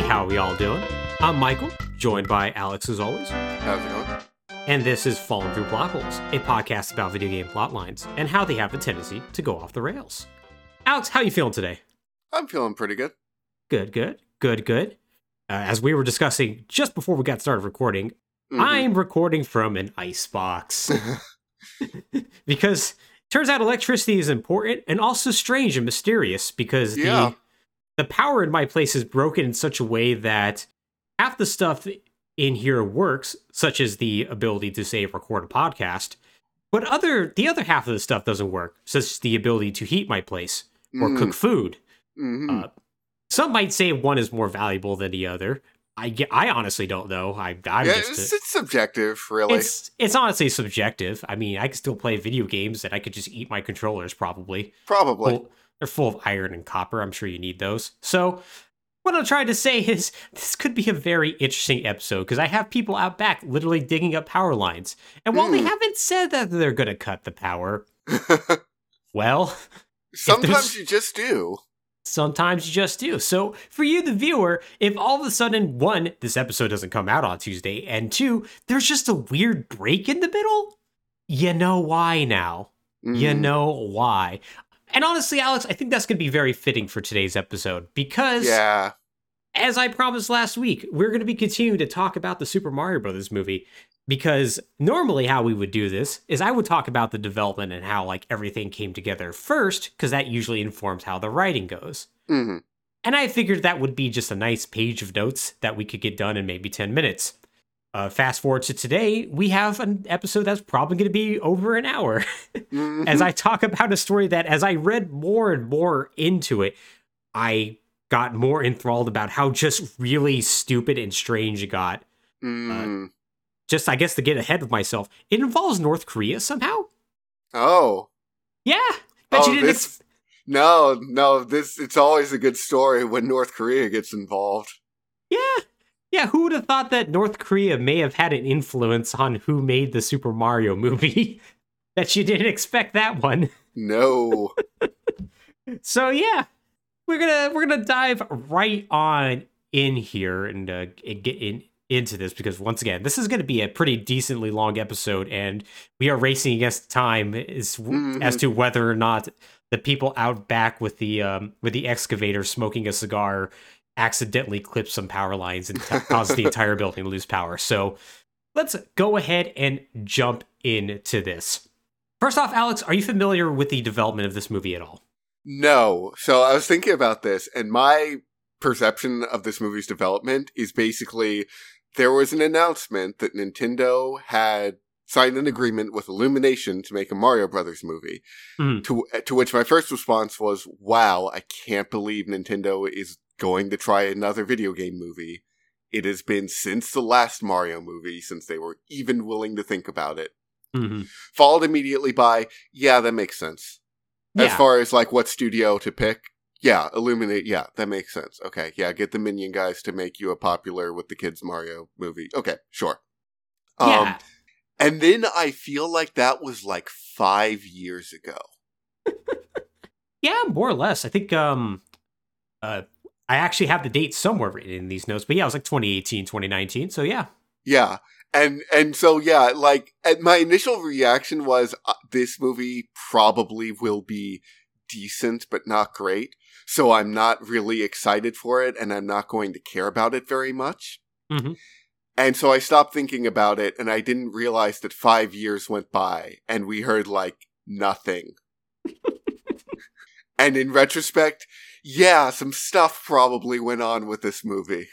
How are we all doing? I'm Michael, joined by Alex as always, How's it going? and this is Falling Through Plot Holes, a podcast about video game plot lines and how they have a tendency to go off the rails. Alex, how are you feeling today? I'm feeling pretty good. Good, good, good, good. Uh, as we were discussing just before we got started recording, Mhm. I'm recording from an icebox because turns out electricity is important and also strange and mysterious because Yeah. the the power in my place is broken in such a way that half the stuff in here works, such as the ability to save record a podcast, but other the other half of the stuff doesn't work, such as the ability to heat my place or Mhm. cook food. Mhm. Uh, some might say one is more valuable than the other. I, I honestly don't know. I, I'm yeah, it's, a- it's subjective, really. it's it's honestly subjective. I mean, I can still play video games and I could just eat my controllers probably. Probably. Well, they're full of iron and copper. I'm sure you need those. So, what I'm trying to say is this could be a very interesting episode because I have people out back literally digging up power lines. And while they Mm. haven't said that they're going to cut the power, well, Sometimes you just do. Sometimes you just do. So, for you, the viewer, if all of a sudden, one, this episode doesn't come out on Tuesday, and two, there's just a weird break in the middle, you know why now. You Mhm. know why. And honestly, Alex, I think that's going to be very fitting for today's episode because, Yeah. as I promised last week, we're going to be continuing to talk about the Super Mario Brothers movie. Because normally, how we would do this is I would talk about the development and how like everything came together first, because that usually informs how the writing goes. hmm And I figured that would be just a nice page of notes that we could get done in maybe 10 minutes. Uh, fast forward to today, we have an episode that's probably going to be over an hour as I talk about a story that, as I read more and more into it, I got more enthralled about how just really stupid and strange it got. Mm. Just, I guess, to get ahead of myself, it involves North Korea somehow. oh. Yeah. Bet Oh, you didn't. this- ex- No, no, this it's always a good story when North Korea gets involved. Yeah. Yeah, who would have thought that North Korea may have had an influence on who made the Super Mario movie? that you didn't expect that one. No. So yeah, we're gonna we're gonna dive right on in here and uh, and get in into this because once again, this is gonna be a pretty decently long episode, and we are racing against time as Mhm. as to whether or not the people out back with the um with the excavator smoking a cigar accidentally clip some power lines and t- cause the entire building to lose power. So let's go ahead and jump into this. First off, Alex, are you familiar with the development of this movie at all? No. So I was thinking about this, and my perception of this movie's development is basically there was an announcement that Nintendo had signed an agreement with Illumination to make a Mario Brothers movie. Mhm. To to which my first response was, "Wow, I can't believe Nintendo is going to try another video game movie." It has been since the last Mario movie since they were even willing to think about it. Mm-hmm. Followed immediately by, "Yeah, that makes sense." As far as like what studio to pick, yeah, Illuminate, yeah, that makes sense. Okay, yeah, get the Minion guys to make you a popular with the kids Mario movie. Okay, sure. Um, yeah. and then I feel like that was like five years ago. Yeah, more or less. I think um uh I actually have the date somewhere written in these notes, but yeah, it was like 2018, 2019. So yeah. Yeah, and and so yeah, like and my initial reaction was uh, this movie probably will be decent but not great. So I'm not really excited for it, and I'm not going to care about it very much. Mhm. And so I stopped thinking about it, and I didn't realize that five years went by, and we heard like nothing. and in retrospect, yeah, some stuff probably went on with this movie.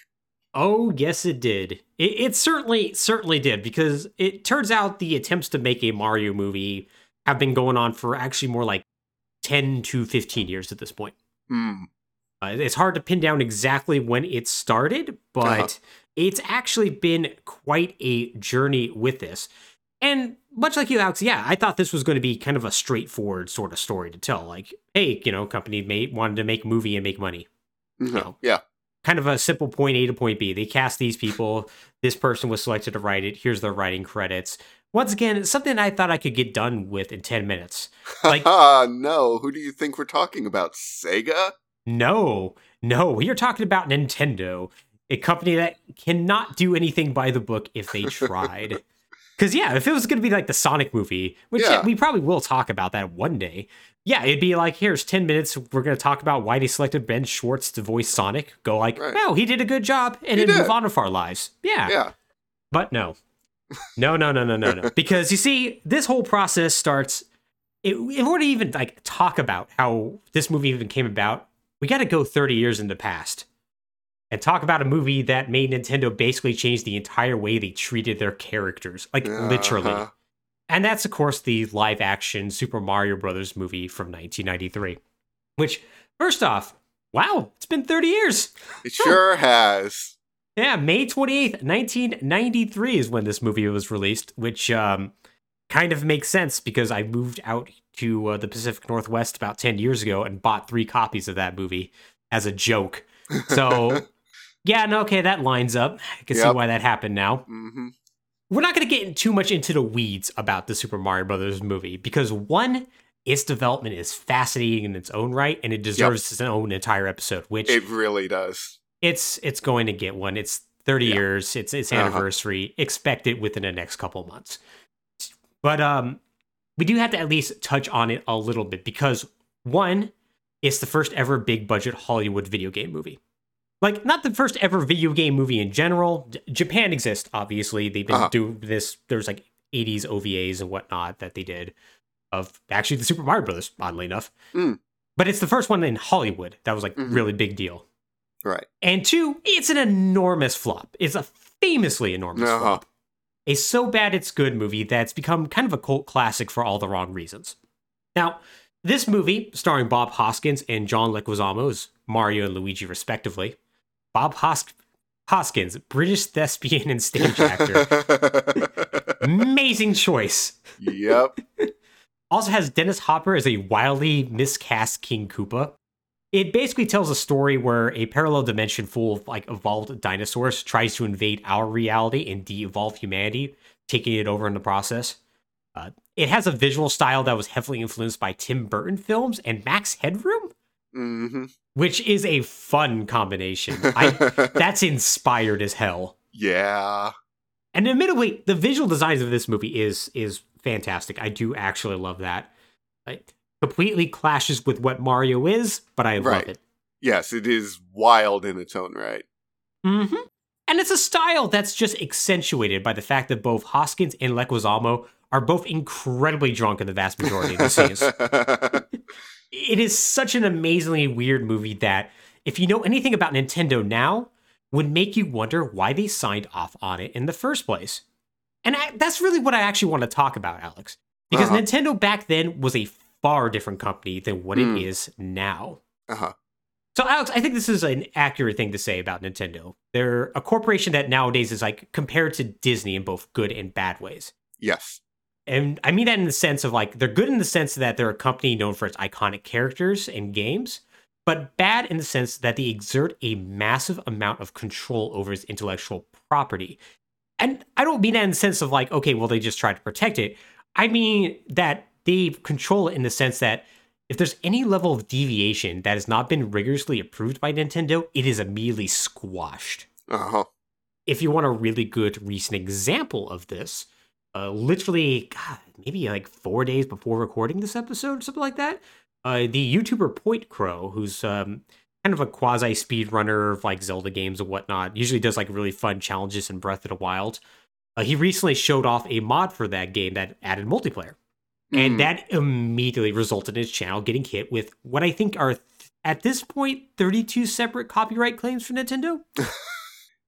Oh, yes it did. It, it certainly certainly did because it turns out the attempts to make a Mario movie have been going on for actually more like 10 to 15 years at this point. Hmm. Uh, it's hard to pin down exactly when it started, but Uh-huh. it's actually been quite a journey with this. And much like you, Alex, yeah, I thought this was going to be kind of a straightforward sort of story to tell. Like, hey, you know, company made wanted to make a movie and make money. Mm-hmm. No. Yeah. Kind of a simple point A to point B. They cast these people. This person was selected to write it. Here's their writing credits. Once again, it's something I thought I could get done with in 10 minutes. Like- no. Who do you think we're talking about? Sega? No, no, we are talking about Nintendo, a company that cannot do anything by the book if they tried. Because yeah, if it was going to be like the Sonic movie, which Yeah. we probably will talk about that one day. Yeah, it'd be like here's ten minutes. We're going to talk about why they selected Ben Schwartz to voice Sonic. Go like, Right. wow, he did a good job, and He then did. move on with our lives. Yeah, Yeah. but no, no, no, no, no, no, no. Because you see, this whole process starts. It, in order to even like talk about how this movie even came about, we got to go 30 years in the past and talk about a movie that made Nintendo basically change the entire way they treated their characters, like literally. Uh-huh. And that's of course the live action Super Mario Brothers movie from 1993. Which, first off, wow, it's been 30 years. It sure has. Yeah, May 28th, 1993 is when this movie was released, which um, kind of makes sense because I moved out to uh, the Pacific Northwest about 10 years ago and bought three copies of that movie as a joke. So, yeah, no, okay, that lines up. I can see why that happened now. hmm We're not going to get too much into the weeds about the Super Mario Brothers movie because one, its development is fascinating in its own right and it deserves its own entire episode, which It really does. it's it's going to get one. It's 30 Yeah. years. It's its Uh-huh. anniversary. Expect it within the next couple months. But um we do have to at least touch on it a little bit because one, it's the first ever big budget Hollywood video game movie. Like not the first ever video game movie in general. J- Japan exists, obviously. They've been Uh-huh. doing this. There's like 80s OVAs and whatnot that they did of actually the Super Mario Brothers, oddly enough. Mm. But it's the first one in Hollywood that was like Mhm. really big deal. Right. And two, it's an enormous flop. It's a famously enormous Uh-huh. flop. A so bad it's good movie that's become kind of a cult classic for all the wrong reasons. Now, this movie, starring Bob Hoskins and John Leguizamo as Mario and Luigi respectively. Bob Hos- Hoskins, British thespian and stage actor. Amazing choice. yep. Also has Dennis Hopper as a wildly miscast King Koopa. It basically tells a story where a parallel dimension full of like evolved dinosaurs tries to invade our reality and de-evolve humanity, taking it over in the process. Uh, it has a visual style that was heavily influenced by Tim Burton films and Max Headroom, hmm which is a fun combination. I, that's inspired as hell. yeah. And admittedly, the visual designs of this movie is is fantastic. I do actually love that. It completely clashes with what Mario is, but I love it. Yes, it is wild in its own right. Mm-hmm. And it's a style that's just accentuated by the fact that both Hoskins and Leguizamo are both incredibly drunk in the vast majority of the scenes. it is such an amazingly weird movie that, if you know anything about Nintendo now, would make you wonder why they signed off on it in the first place. And I, that's really what I actually want to talk about, Alex. Because Uh-huh. Nintendo back then was a far different company than what Hmm. it is now. uh-huh. So, Alex, I think this is an accurate thing to say about Nintendo. They're a corporation that nowadays is like compared to Disney in both good and bad ways. Yes. And I mean that in the sense of like they're good in the sense that they're a company known for its iconic characters and games, but bad in the sense that they exert a massive amount of control over its intellectual property. And I don't mean that in the sense of like, okay, well, they just try to protect it. I mean that they control it in the sense that if there's any level of deviation that has not been rigorously approved by Nintendo, it is immediately squashed Uh-huh. if you want a really good recent example of this, uh, literally, God, maybe like four days before recording this episode, or something like that, uh, the YouTuber PointCrow, who's um, kind of a quasi speedrunner of like Zelda games and whatnot, usually does like really fun challenges in Breath of the Wild. Uh, he recently showed off a mod for that game that added multiplayer. Mhm. And that immediately resulted in his channel getting hit with what I think are, at this point, 32 separate copyright claims for Nintendo.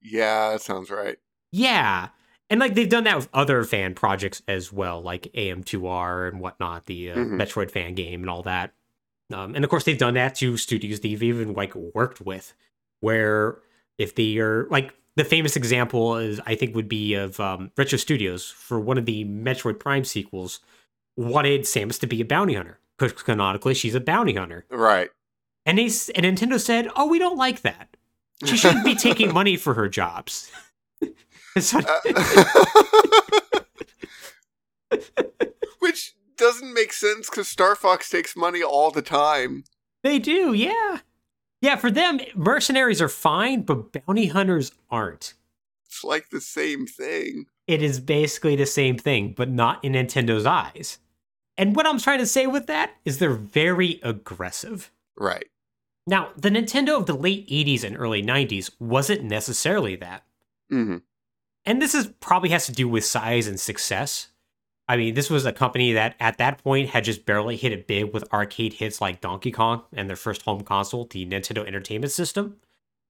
Yeah, that sounds right. Yeah. And like they've done that with other fan projects as well, like AM2R and whatnot, the uh, Mhm. Metroid fan game and all that. Um, and of course, they've done that to studios they've even like worked with, where if they are like the famous example is I think would be of um, Retro Studios for one of the Metroid Prime sequels wanted Samus to be a bounty hunter because canonically she's a bounty hunter, Right. and they and Nintendo said, "Oh, we don't like that. She shouldn't be taking money for her jobs." Uh, Which doesn't make sense because Star Fox takes money all the time. They do, yeah. Yeah, for them, mercenaries are fine, but bounty hunters aren't. It's like the same thing. It is basically the same thing, but not in Nintendo's eyes. And what I'm trying to say with that is they're very aggressive. Right. Now, the Nintendo of the late 80s and early 90s wasn't necessarily that. hmm And this is probably has to do with size and success. I mean, this was a company that at that point had just barely hit it big with arcade hits like Donkey Kong and their first home console, the Nintendo Entertainment System.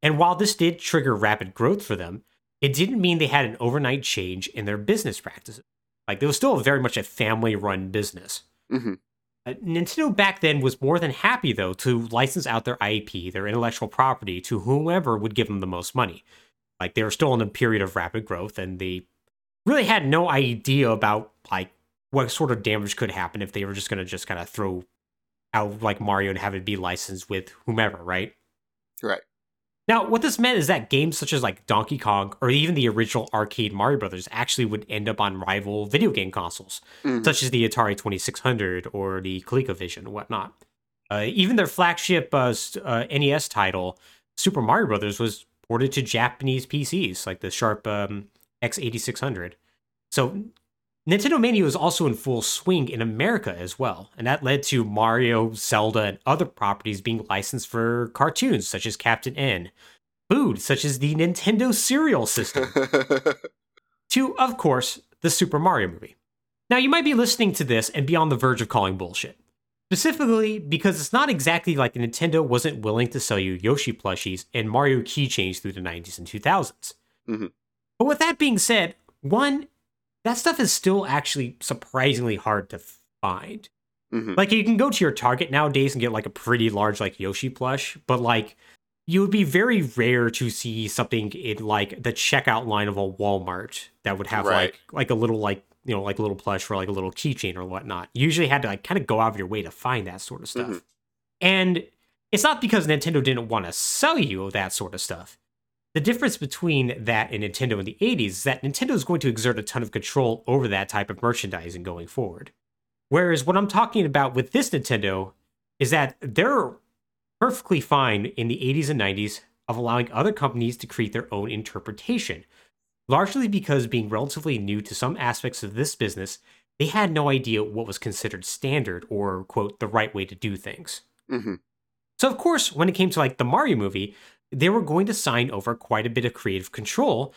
And while this did trigger rapid growth for them, it didn't mean they had an overnight change in their business practices. Like, they was still very much a family run business. hmm Uh, Nintendo back then was more than happy, though, to license out their IP, their intellectual property, to whomever would give them the most money. Like, they were still in a period of rapid growth, and they really had no idea about, like, what sort of damage could happen if they were just going to just kind of throw out, like, Mario and have it be licensed with whomever, right? Right. Now, what this meant is that games such as like Donkey Kong or even the original arcade Mario Brothers actually would end up on rival video game consoles, Mhm. such as the Atari 2600 or the ColecoVision and whatnot. Uh, even their flagship uh, uh, NES title, Super Mario Brothers, was ported to Japanese PCs like the Sharp um, X8600. So Nintendo Mania was also in full swing in America as well, and that led to Mario, Zelda, and other properties being licensed for cartoons such as Captain N, food such as the Nintendo cereal system, to, of course, the Super Mario movie. Now, you might be listening to this and be on the verge of calling bullshit. Specifically because it's not exactly like Nintendo wasn't willing to sell you Yoshi plushies and Mario keychains through the 90s and 2000s. Mhm. But with that being said, one, that stuff is still actually surprisingly hard to find. Mhm. Like you can go to your Target nowadays and get like a pretty large like Yoshi plush, but like you would be very rare to see something in like the checkout line of a Walmart that would have Right. like like a little like you know like a little plush for like a little keychain or whatnot. You usually had to like kind of go out of your way to find that sort of stuff. Mhm. And it's not because Nintendo didn't want to sell you that sort of stuff. The difference between that and Nintendo in the 80s is that Nintendo is going to exert a ton of control over that type of merchandising going forward. Whereas what I'm talking about with this Nintendo is that they're perfectly fine in the 80s and 90s of allowing other companies to create their own interpretation, largely because being relatively new to some aspects of this business, they had no idea what was considered standard or, quote, the right way to do things. Mhm. So, of course, when it came to like the Mario movie, they were going to sign over quite a bit of creative control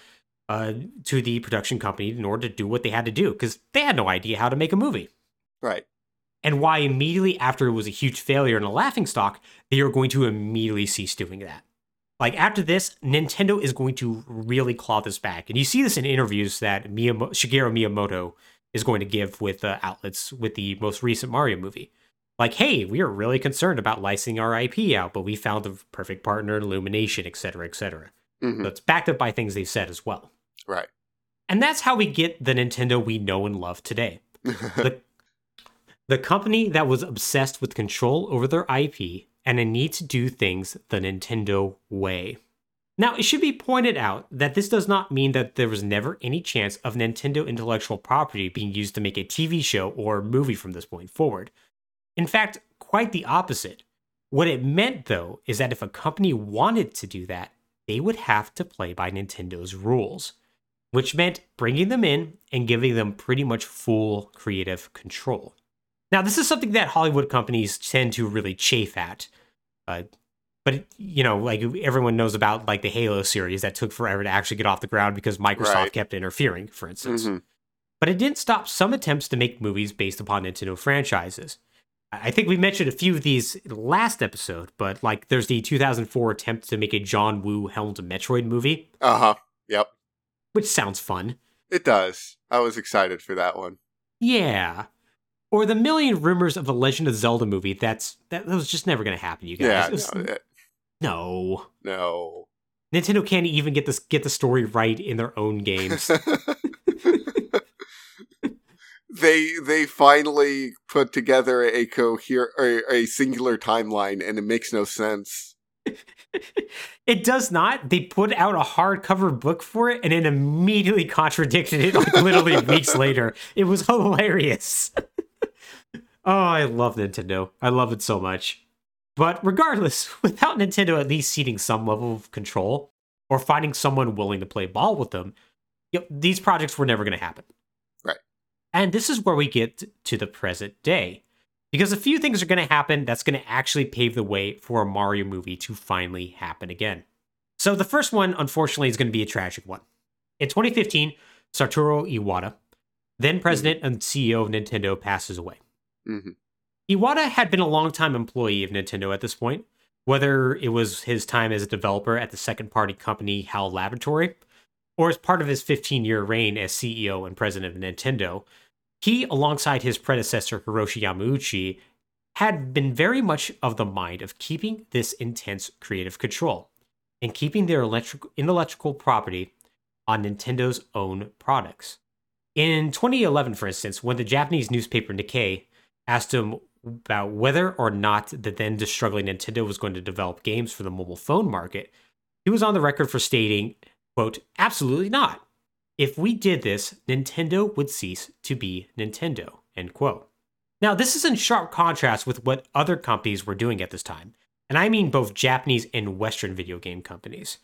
uh, to the production company in order to do what they had to do because they had no idea how to make a movie. Right. And why immediately after it was a huge failure and a laughing stock, they were going to immediately cease doing that. Like after this, Nintendo is going to really claw this back, and you see this in interviews that Miyamo- Shigeru Miyamoto is going to give with uh, outlets with the most recent Mario movie. Like, hey, we are really concerned about licensing our IP out, but we found the perfect partner, Illumination, etc., etc. Mhm. So it's backed up by things they've said as well. Right. And that's how we get the Nintendo we know and love today the, the company that was obsessed with control over their IP and a need to do things the Nintendo way. Now, it should be pointed out that this does not mean that there was never any chance of Nintendo intellectual property being used to make a TV show or movie from this point forward. In fact, quite the opposite. What it meant, though, is that if a company wanted to do that, they would have to play by Nintendo's rules which meant bringing them in and giving them pretty much full creative control. Now, this is something that Hollywood companies tend to really chafe at. Uh, but you know, like everyone knows about like the Halo series that took forever to actually get off the ground because Microsoft Right. kept interfering, for instance. Mhm. But it didn't stop some attempts to make movies based upon Nintendo franchises. I think we mentioned a few of these last episode, but like there's the 2004 attempt to make a John Woo helmed Metroid movie, Uh-huh. Yep. which sounds fun. It does. I was excited for that one. Yeah. Or the million rumors of the Legend of Zelda movie. That's that, that was just never going to happen, you guys. Yeah. Was- No, it- no. no. Nintendo can't even get this get the story right in their own games. they they finally put together a cohere a, a singular timeline and it makes no sense. it does not. They put out a hardcover book for it and it immediately contradicted it like literally weeks later. It was hilarious. Oh, I love Nintendo. I love it so much. But regardless, without Nintendo at least ceding some level of control or finding someone willing to play ball with them, you know, these projects were never going to happen. Right. And this is where we get to the present day. Because a few things are going to happen that's going to actually pave the way for a Mario movie to finally happen again. So the first one, unfortunately, is going to be a tragic one. In 2015, Satoru Iwata, then hmm. president and CEO of Nintendo, passes away. Hmm Iwata had been a longtime employee of Nintendo at this point, whether it was his time as a developer at the second party company HAL Laboratory, or as part of his 15 year reign as CEO and president of Nintendo. He, alongside his predecessor Hiroshi Yamauchi, had been very much of the mind of keeping this intense creative control and keeping their electric- intellectual property on Nintendo's own products. In 2011, for instance, when the Japanese newspaper Nikkei asked him about whether or not the then struggling Nintendo was going to develop games for the mobile phone market, he was on the record for stating, quote, absolutely not. If we did this, Nintendo would cease to be Nintendo, end quote. Now, this is in sharp contrast with what other companies were doing at this time, and I mean both Japanese and Western video game companies.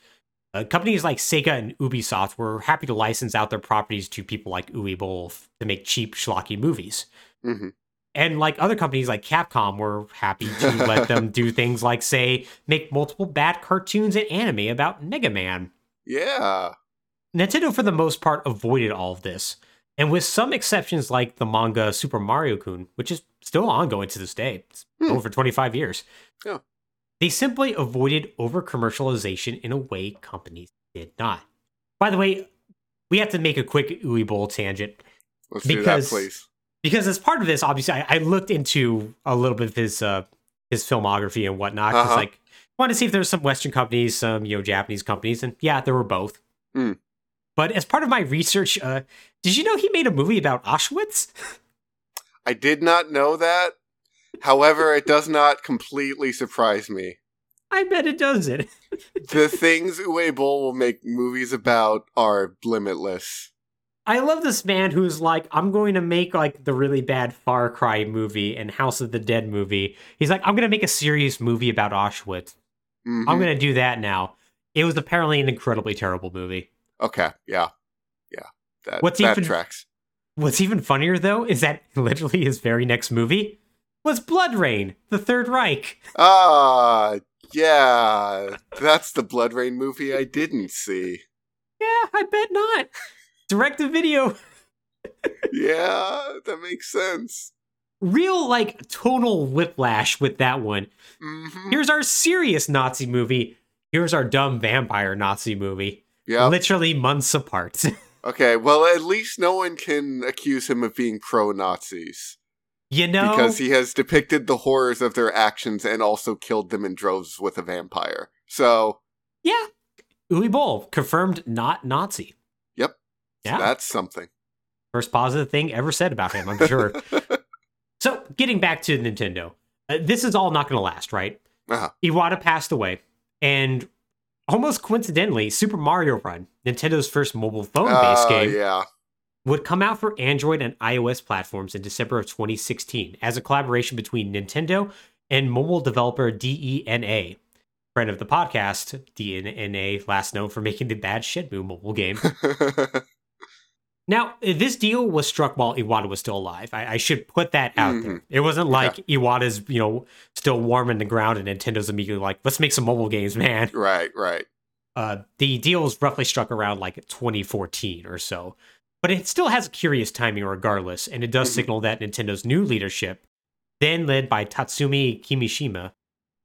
Uh, companies like Sega and Ubisoft were happy to license out their properties to people like Uwe Boll to make cheap, schlocky movies. hmm And like other companies like Capcom were happy to let them do things like, say, make multiple bad cartoons and anime about Mega Man. Yeah. Nintendo, for the most part, avoided all of this. And with some exceptions like the manga Super Mario Kun, which is still ongoing to this day, it's Hmm. over 25 years, Yeah. they simply avoided over commercialization in a way companies did not. By the way, we have to make a quick Uwe Boll tangent Let's do that, Because- please. Because as part of this, obviously, I, I looked into a little bit of his uh, his filmography and whatnot. Uh-huh. like, wanted to see if there was some Western companies, some you know Japanese companies, and yeah, there were both. Hmm. But as part of my research, uh, did you know he made a movie about Auschwitz? I did not know that. However, it does not completely surprise me. I bet it does it. The things Uwe Boll will make movies about are limitless. I love this man who's like, I'm going to make like the really bad Far Cry movie and House of the Dead movie. He's like, I'm going to make a serious movie about Auschwitz. Mhm. I'm going to do that now. It was apparently an incredibly terrible movie. Okay, yeah. Yeah. That, What's that even- tracks. What's even funnier though is that literally his very next movie was Blood Rain, the Third Reich. Ah, yeah. That's the Blood Rain movie I didn't see. Yeah, I bet not. Direct to video. Yeah, that makes sense. Real like tonal whiplash with that one. hmm Here's our serious Nazi movie. Here's our dumb vampire Nazi movie. Yeah. Literally months apart. Okay, well, at least no one can accuse him of being pro Nazis. you know, Because he has depicted the horrors of their actions and also killed them in droves with a vampire. So, yeah, Uwe Boll confirmed not Nazi. Yeah, that's something. first positive thing ever said about him. I'm sure. so, getting back to Nintendo, uh, this is all not going to last, right? Uh-huh. Iwata passed away, and almost coincidentally, Super Mario Run, Nintendo's first mobile phone-based Uh, game, Yeah. would come out for Android and iOS platforms in December of 2016 as a collaboration between Nintendo and mobile developer DeNA, friend of the podcast, DeNA, last known for making the bad Shenmue mobile game. Now, this deal was struck while Iwata was still alive. I, I should put that out there. It wasn't like Iwata's, you know, still warm in the ground and Nintendo's immediately like, let's make some mobile games, man. right, right. Uh, the deal was roughly struck around like 2014 or so. But it still has a curious timing regardless, and it does Mhm. signal that Nintendo's new leadership, then led by Tatsumi Kimishima,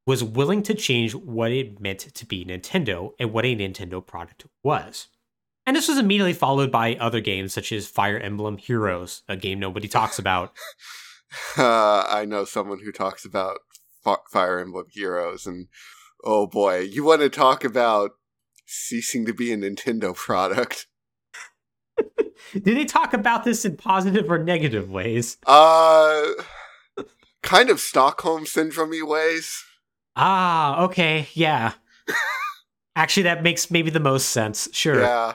was willing to change what it meant to be Nintendo and what a Nintendo product was. And this was immediately followed by other games such as Fire Emblem Heroes, a game nobody talks about. Uh, I know someone who talks about Fi- Fire Emblem Heroes, and oh boy, you want to talk about ceasing to be a Nintendo product. Did they talk about this in positive or negative ways? Uh, kind of Stockholm syndrome ways. Ah, okay, yeah. Actually, that makes maybe the most sense. Sure. Yeah.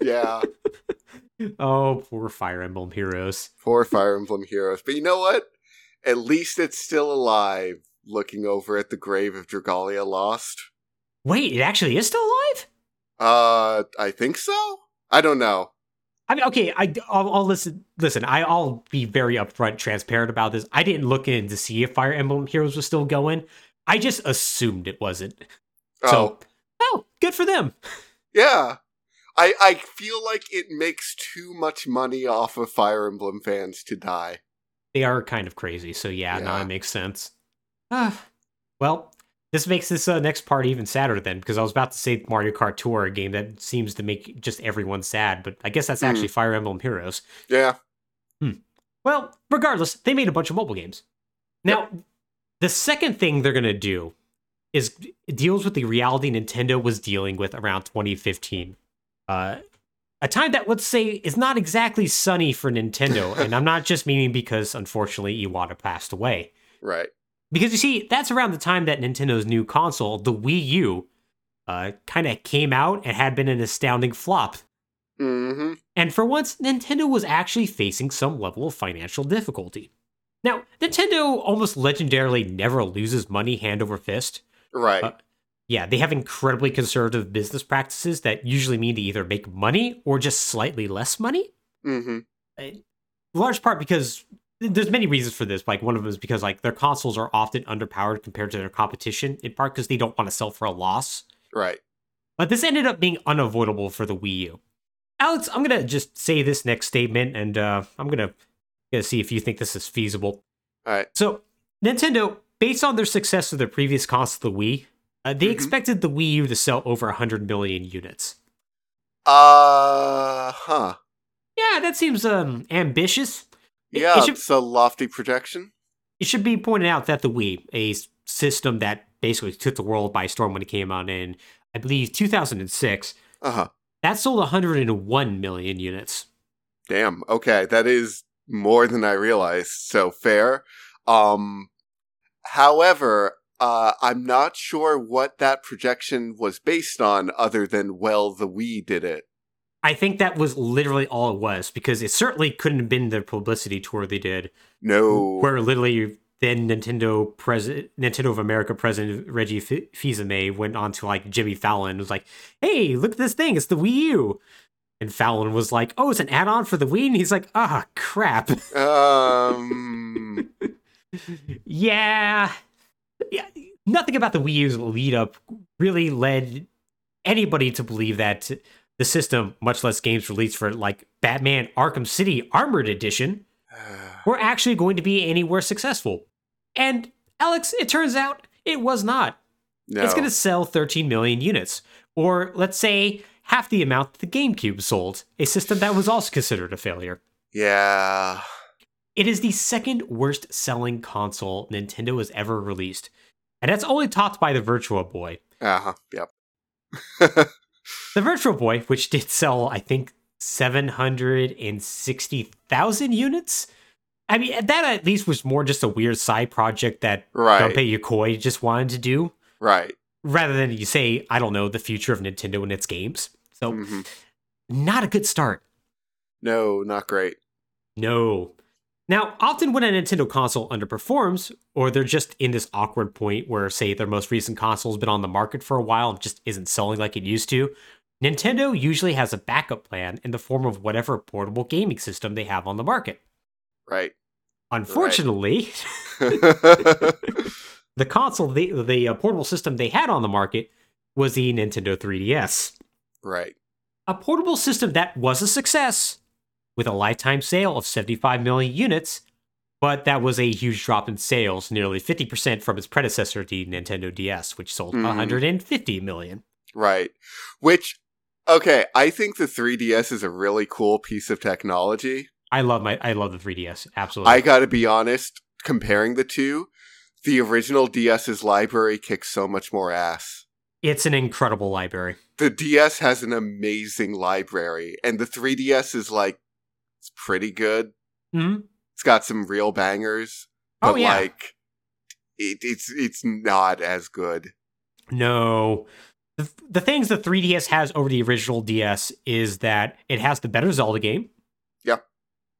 Yeah. Oh, poor Fire Emblem Heroes. Poor Fire Emblem Heroes. But you know what? At least it's still alive. looking over at the grave of Dragalia Lost. Wait, it actually is still alive? Uh, I think so. I don't know. I mean, okay, I, I'll, I'll listen. Listen, I, I'll be very upfront, transparent about this. I didn't look in to see if Fire Emblem Heroes was still going. I just assumed it wasn't. So, Oh, oh, good for them. yeah. I I feel like it makes too much money off of Fire Emblem fans to die. They are kind of crazy, so yeah, now Yeah. it makes sense. Ah, well, this makes this uh, next part even sadder then, because I was about to say Mario Kart Tour, a game that seems to make just everyone sad, but I guess that's Hmm. actually Fire Emblem Heroes. Yeah. Hmm. Well, regardless, they made a bunch of mobile games. Now, the second thing they're going to do is deals with the reality Nintendo was dealing with around 2015. Uh, a time that, let's say, is not exactly sunny for Nintendo. and I'm not just meaning because, unfortunately, Iwata passed away. Right. Because you see, that's around the time that Nintendo's new console, the Wii U, uh, kind of came out and had been an astounding flop. Mm-hmm. And for once, Nintendo was actually facing some level of financial difficulty. Now, Nintendo almost legendarily never loses money hand over fist. Right. Uh, Yeah, they have incredibly conservative business practices that usually mean they either make money or just slightly less money. mm-hmm. large part because there's many reasons for this. Like one of them is because like their consoles are often underpowered compared to their competition, in part because they don't want to sell for a loss. Right. But this ended up being unavoidable for the Wii U. Alex, I'm gonna just say this next statement, and uh, I'm gonna gonna see if you think this is feasible. All right. So, Nintendo, based on their success of their previous console, the Wii, uh, they Mhm. expected the Wii U to sell over 100 million units. Uh huh. Yeah, that seems um ambitious. It- Yeah, it should- it's a lofty projection. It should be pointed out that the Wii, a system that basically took the world by storm when it came out in, I believe, 2006, Uh huh. that sold 101 million units. Damn. Okay, that is more than I realized. So fair. Um, however, uh, I'm not sure what that projection was based on, other than well, the Wii did it. I think that was literally all it was because it certainly couldn't have been the publicity tour they did, No. where literally then Nintendo president, Nintendo of America president Reggie F- Fils-Aimé went on to like Jimmy Fallon and was like, "Hey, look at this thing! It's the Wii U." And Fallon was like, "Oh, it's an add-on for the Wii," and he's like, "Ah, crap." um. yeah. Yeah. Nothing about the Wii U's lead up really led anybody to believe that the system, much less games released for like Batman Arkham City Armored Edition, were actually going to be anywhere successful. And Alex, it turns out it was not. no. It's going to sell 13 million units, or let's say half the amount that the GameCube sold, a system that was also considered a failure. Yeah. It is the second worst selling console Nintendo has ever released, and that's only topped by the Virtual Boy. Uh huh. Yep. The Virtual Boy, which did sell, I think, 760,000 units. I mean, that at least was more just a weird side project that Right. Gunpei Yokoi just wanted to do, Right. rather than you say, I don't know, the future of Nintendo and its games. So, hmm not a good start. No, not great. No. Now, often when a Nintendo console underperforms, or they're just in this awkward point where, say, their most recent console's been on the market for a while and just isn't selling like it used to, Nintendo usually has a backup plan in the form of whatever portable gaming system they have on the market. Right. Unfortunately, the console, the, the uh, portable system they had on the market was the Nintendo 3DS. right. A portable system that was a success with a lifetime sale of 75 million units, but that was a huge drop in sales, nearly 50% from its predecessor, the Nintendo DS, which sold Mhm. 150 million. Right. Which, okay, I think the 3DS is a really cool piece of technology. I love my I love the 3DS, absolutely. I gotta be honest, comparing the two, the original DS's library kicks so much more ass. it's an incredible library. The DS has an amazing library, and the 3DS is like, it's pretty good. Mhm. It's got some real bangers, Oh, but yeah. like, it, it's it's not as good. No. The, the things the 3DS has over the original DS is that it has the better Zelda game. Yep.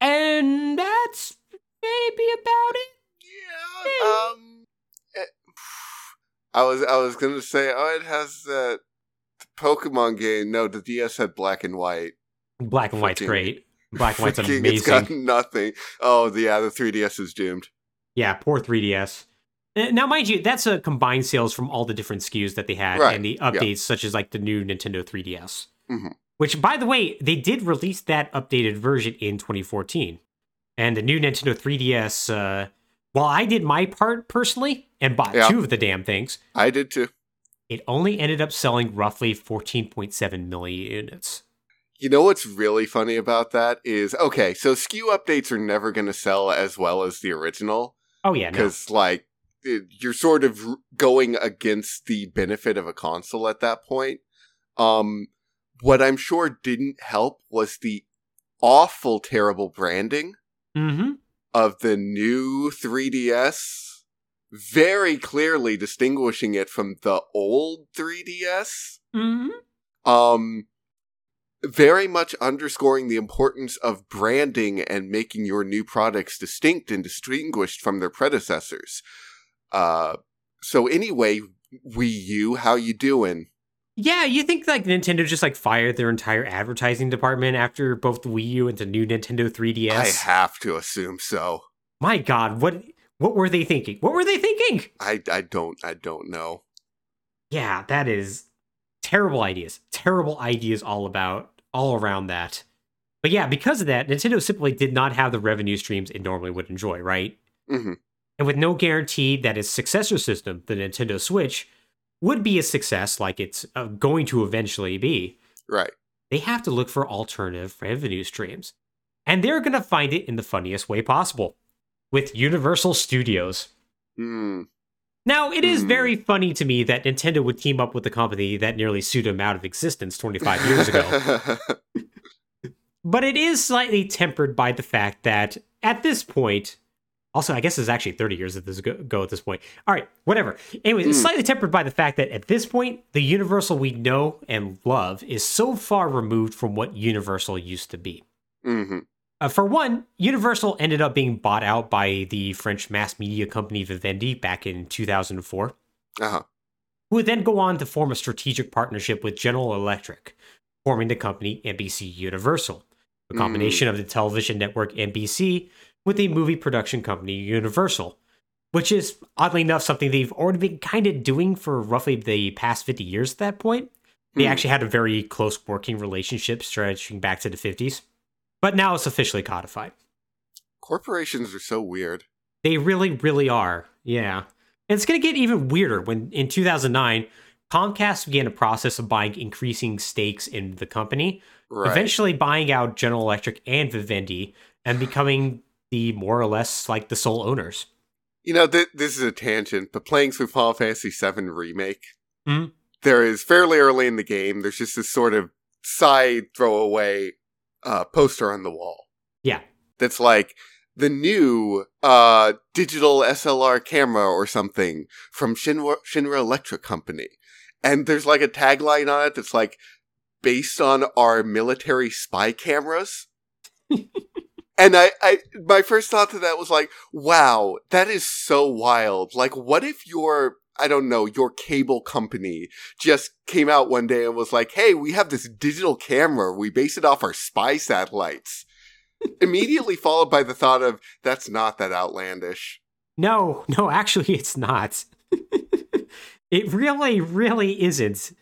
And that's maybe about it. Yeah. Um. I was I was gonna say, oh, it has that Pokemon game. No, the DS had black and white. Black and white's great. Black and white's Freaking- It's amazing. got nothing. Oh, the- yeah, the 3DS is doomed. Yeah, poor 3DS. Uh, Now, mind you, that's a combined sales from all the different SKUs that they had Right, and the updates, such as like the new Nintendo 3DS. Mhm. Which, by the way, they did release that updated version in 2014. And the new Nintendo 3DS, uh, while I did my part personally and bought Yeah. two of the damn things, I did too. it only ended up selling roughly 14.7 million units. You know what's really funny about that is okay, so SKU updates are never going to sell as well as the original Oh, yeah, no. because, like, it, you're sort of going against the benefit of a console at that point. Um, what I'm sure didn't help was the awful, terrible branding Mm-hmm. of the new 3DS, very clearly distinguishing it from the old 3DS. Mm-hmm. um very much underscoring the importance of branding and making your new products distinct and distinguished from their predecessors. Uh so anyway, Wii U, how you doing? Yeah, you think like Nintendo just like fired their entire advertising department after both the Wii U and the new Nintendo 3DS? I have to assume so. My God, what what were they thinking? What were they thinking? I I don't I don't know. Yeah, that is terrible ideas. Terrible ideas all about all around that. But yeah, because of that, Nintendo simply did not have the revenue streams it normally would enjoy, right? Mhm. And with no guarantee that its successor system, the Nintendo Switch, would be a success like it's uh, going to eventually be, Right. they have to look for alternative revenue streams. And they're going to find it in the funniest way possible with Universal Studios. Hmm. Now, it is Hmm. very funny to me that Nintendo would team up with a company that nearly sued them out of existence 25 years ago. But it is slightly tempered by the fact that at this point, also, I guess it's actually 30 years at this go, at this point. All right, whatever. Anyway, it's Hmm. slightly tempered by the fact that at this point, the Universal we know and love is so far removed from what Universal used to be. hmm Uh, for one, Universal ended up being bought out by the French mass media company Vivendi back in 2004, Uh-huh. who would then go on to form a strategic partnership with General Electric, forming the company NBC Universal, a combination of the television network NBC with the movie production company Universal, which is oddly enough something they've already been kind of doing for roughly the past 50 years at that point. They Hmm. actually had a very close working relationship stretching back to the 50s, but now it's officially codified. Corporations are so weird. They really, really are. Yeah. And it's going to get even weirder when in 2009, Comcast began a process of buying increasing stakes in the company, Right. eventually buying out General Electric and Vivendi and becoming the more or less like the sole owners. You know, th- this is a tangent, but playing through Final Fantasy VII Remake, Mhm. there is fairly early in the game, there's just this sort of side throwaway uh, poster on the wall Yeah. that's like the new uh, digital SLR camera or something from Shinra, Shinra Electric Company. And there's like a tagline on it that's like, based on our military spy cameras. And I, I, my first thought to that was like, wow, that is so wild. Like, what if your, I don't know, your cable company just came out one day and was like, hey, we have this digital camera. We base it off our spy satellites. Immediately followed by the thought of, that's not that outlandish. No, no, actually, it's not. it really, really isn't.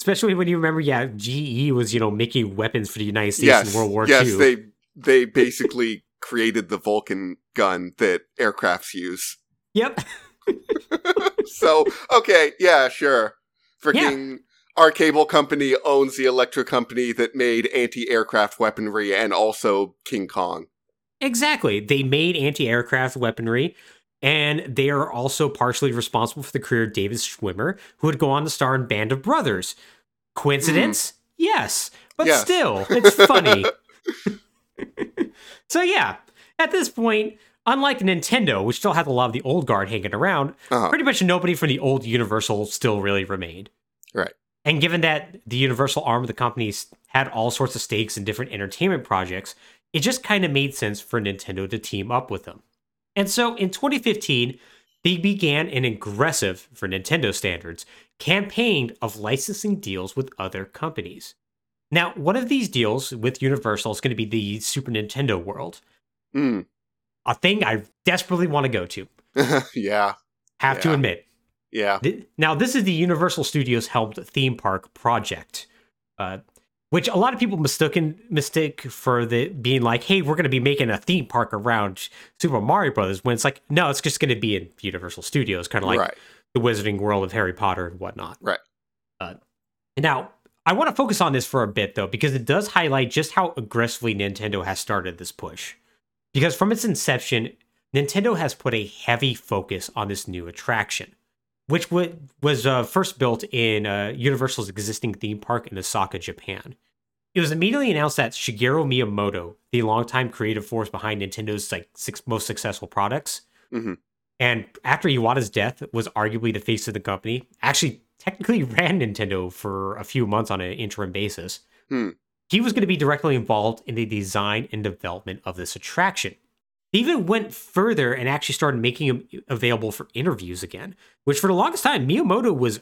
Especially when you remember, yeah, GE was, you know, making weapons for the United States yes. in World War yes, II. they, they basically created the Vulcan gun that aircrafts use. Yep. so okay, yeah, sure. Freaking our cable company owns the electric company that made anti-aircraft weaponry and also King Kong. Exactly. They made anti aircraft weaponry, and they are also partially responsible for the career of David Schwimmer, who would go on to star in Band of Brothers. Coincidence? Hmm. Yes. But Yes. still, it's funny. so, yeah, at this point, unlike Nintendo, which still had a lot of the old guard hanging around, Uh-huh. pretty much nobody from the old Universal still really remained. Right. And given that the Universal arm of the company had all sorts of stakes in different entertainment projects, it just kind of made sense for Nintendo to team up with them. And so in 2015, they began an aggressive, for Nintendo standards, campaign of licensing deals with other companies. Now, one of these deals with Universal is going to be the Super Nintendo World, Mm. A thing I desperately want to go to. yeah. Have to admit. Yeah. Now, this is the Universal Studios helmed theme park project, uh, which a lot of people mistaken mistake for the being like, "Hey, we're going to be making a theme park around Super Mario Brothers." When it's like, no, it's just going to be in Universal Studios, kind of like right. the Wizarding World of Harry Potter and whatnot. Right. Uh, now, I want to focus on this for a bit though, because it does highlight just how aggressively Nintendo has started this push. Because from its inception, Nintendo has put a heavy focus on this new attraction, which wa- was uh, first built in uh, Universal's existing theme park in Osaka, Japan. It was immediately announced that Shigeru Miyamoto, the longtime creative force behind Nintendo's like six most successful products, Mhm. and after Iwata's death, was arguably the face of the company. Actually, technically ran Nintendo for a few months on an interim basis. Hmm. He was going to be directly involved in the design and development of this attraction. They even went further and actually started making him available for interviews again, which for the longest time, Miyamoto was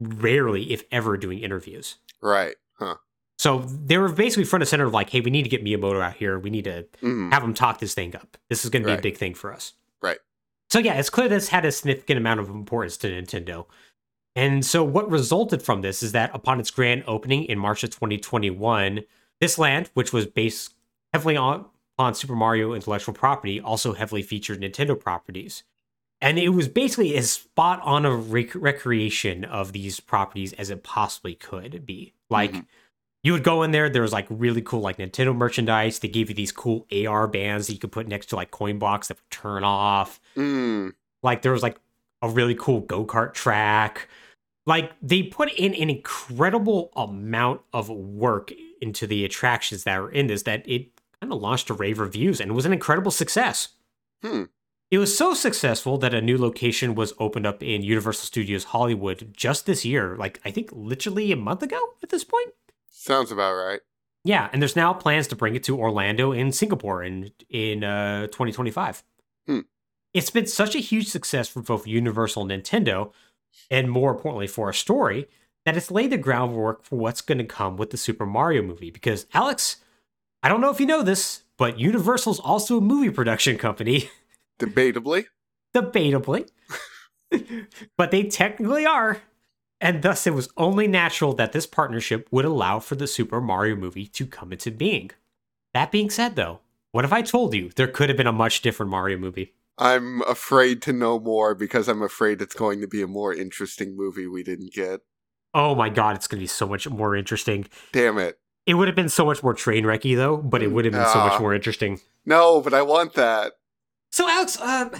rarely, if ever, doing interviews. Right. Huh. So they were basically front and center of like, hey, we need to get Miyamoto out here. We need to Mm. have him talk this thing up. This is going to be a big thing for us. Right. So yeah, it's clear this had a significant amount of importance to Nintendo. And so what resulted from this is that upon its grand opening in March of 2021, this land, which was based heavily on, on Super Mario intellectual property, also heavily featured Nintendo properties. And it was basically as spot on a rec- recreation of these properties as it possibly could be. Like Mhm. you would go in there, there was like really cool like Nintendo merchandise. They gave you these cool AR bands that you could put next to like coin blocks that would turn off. Mm. Like there was like a really cool go-kart track. Like they put in an incredible amount of work into the attractions that were in this that it kind of launched to rave reviews and it was an incredible success. Hmm. It was so successful that a new location was opened up in Universal Studios Hollywood just this year, like I think literally a month ago at this point. Sounds about right. Yeah, and there's now plans to bring it to Orlando and Singapore in in uh, 2025. Hmm. It's been such a huge success for both Universal and Nintendo, and more importantly for a story, that it's laid the groundwork for what's going to come with the Super Mario movie. Because Alex, I don't know if you know this, but Universal's also a movie production company, Debatably. debatably, but they technically are. And thus, it was only natural that this partnership would allow for the Super Mario movie to come into being. That being said, though, what if I told you there could have been a much different Mario movie? I'm afraid to know more because I'm afraid it's going to be a more interesting movie we didn't get. Oh my god, it's going to be so much more interesting. Damn it. It would have been so much more train wrecky, though, but it would have been so much Ah. more interesting. No, but I want that. So, Alex, um,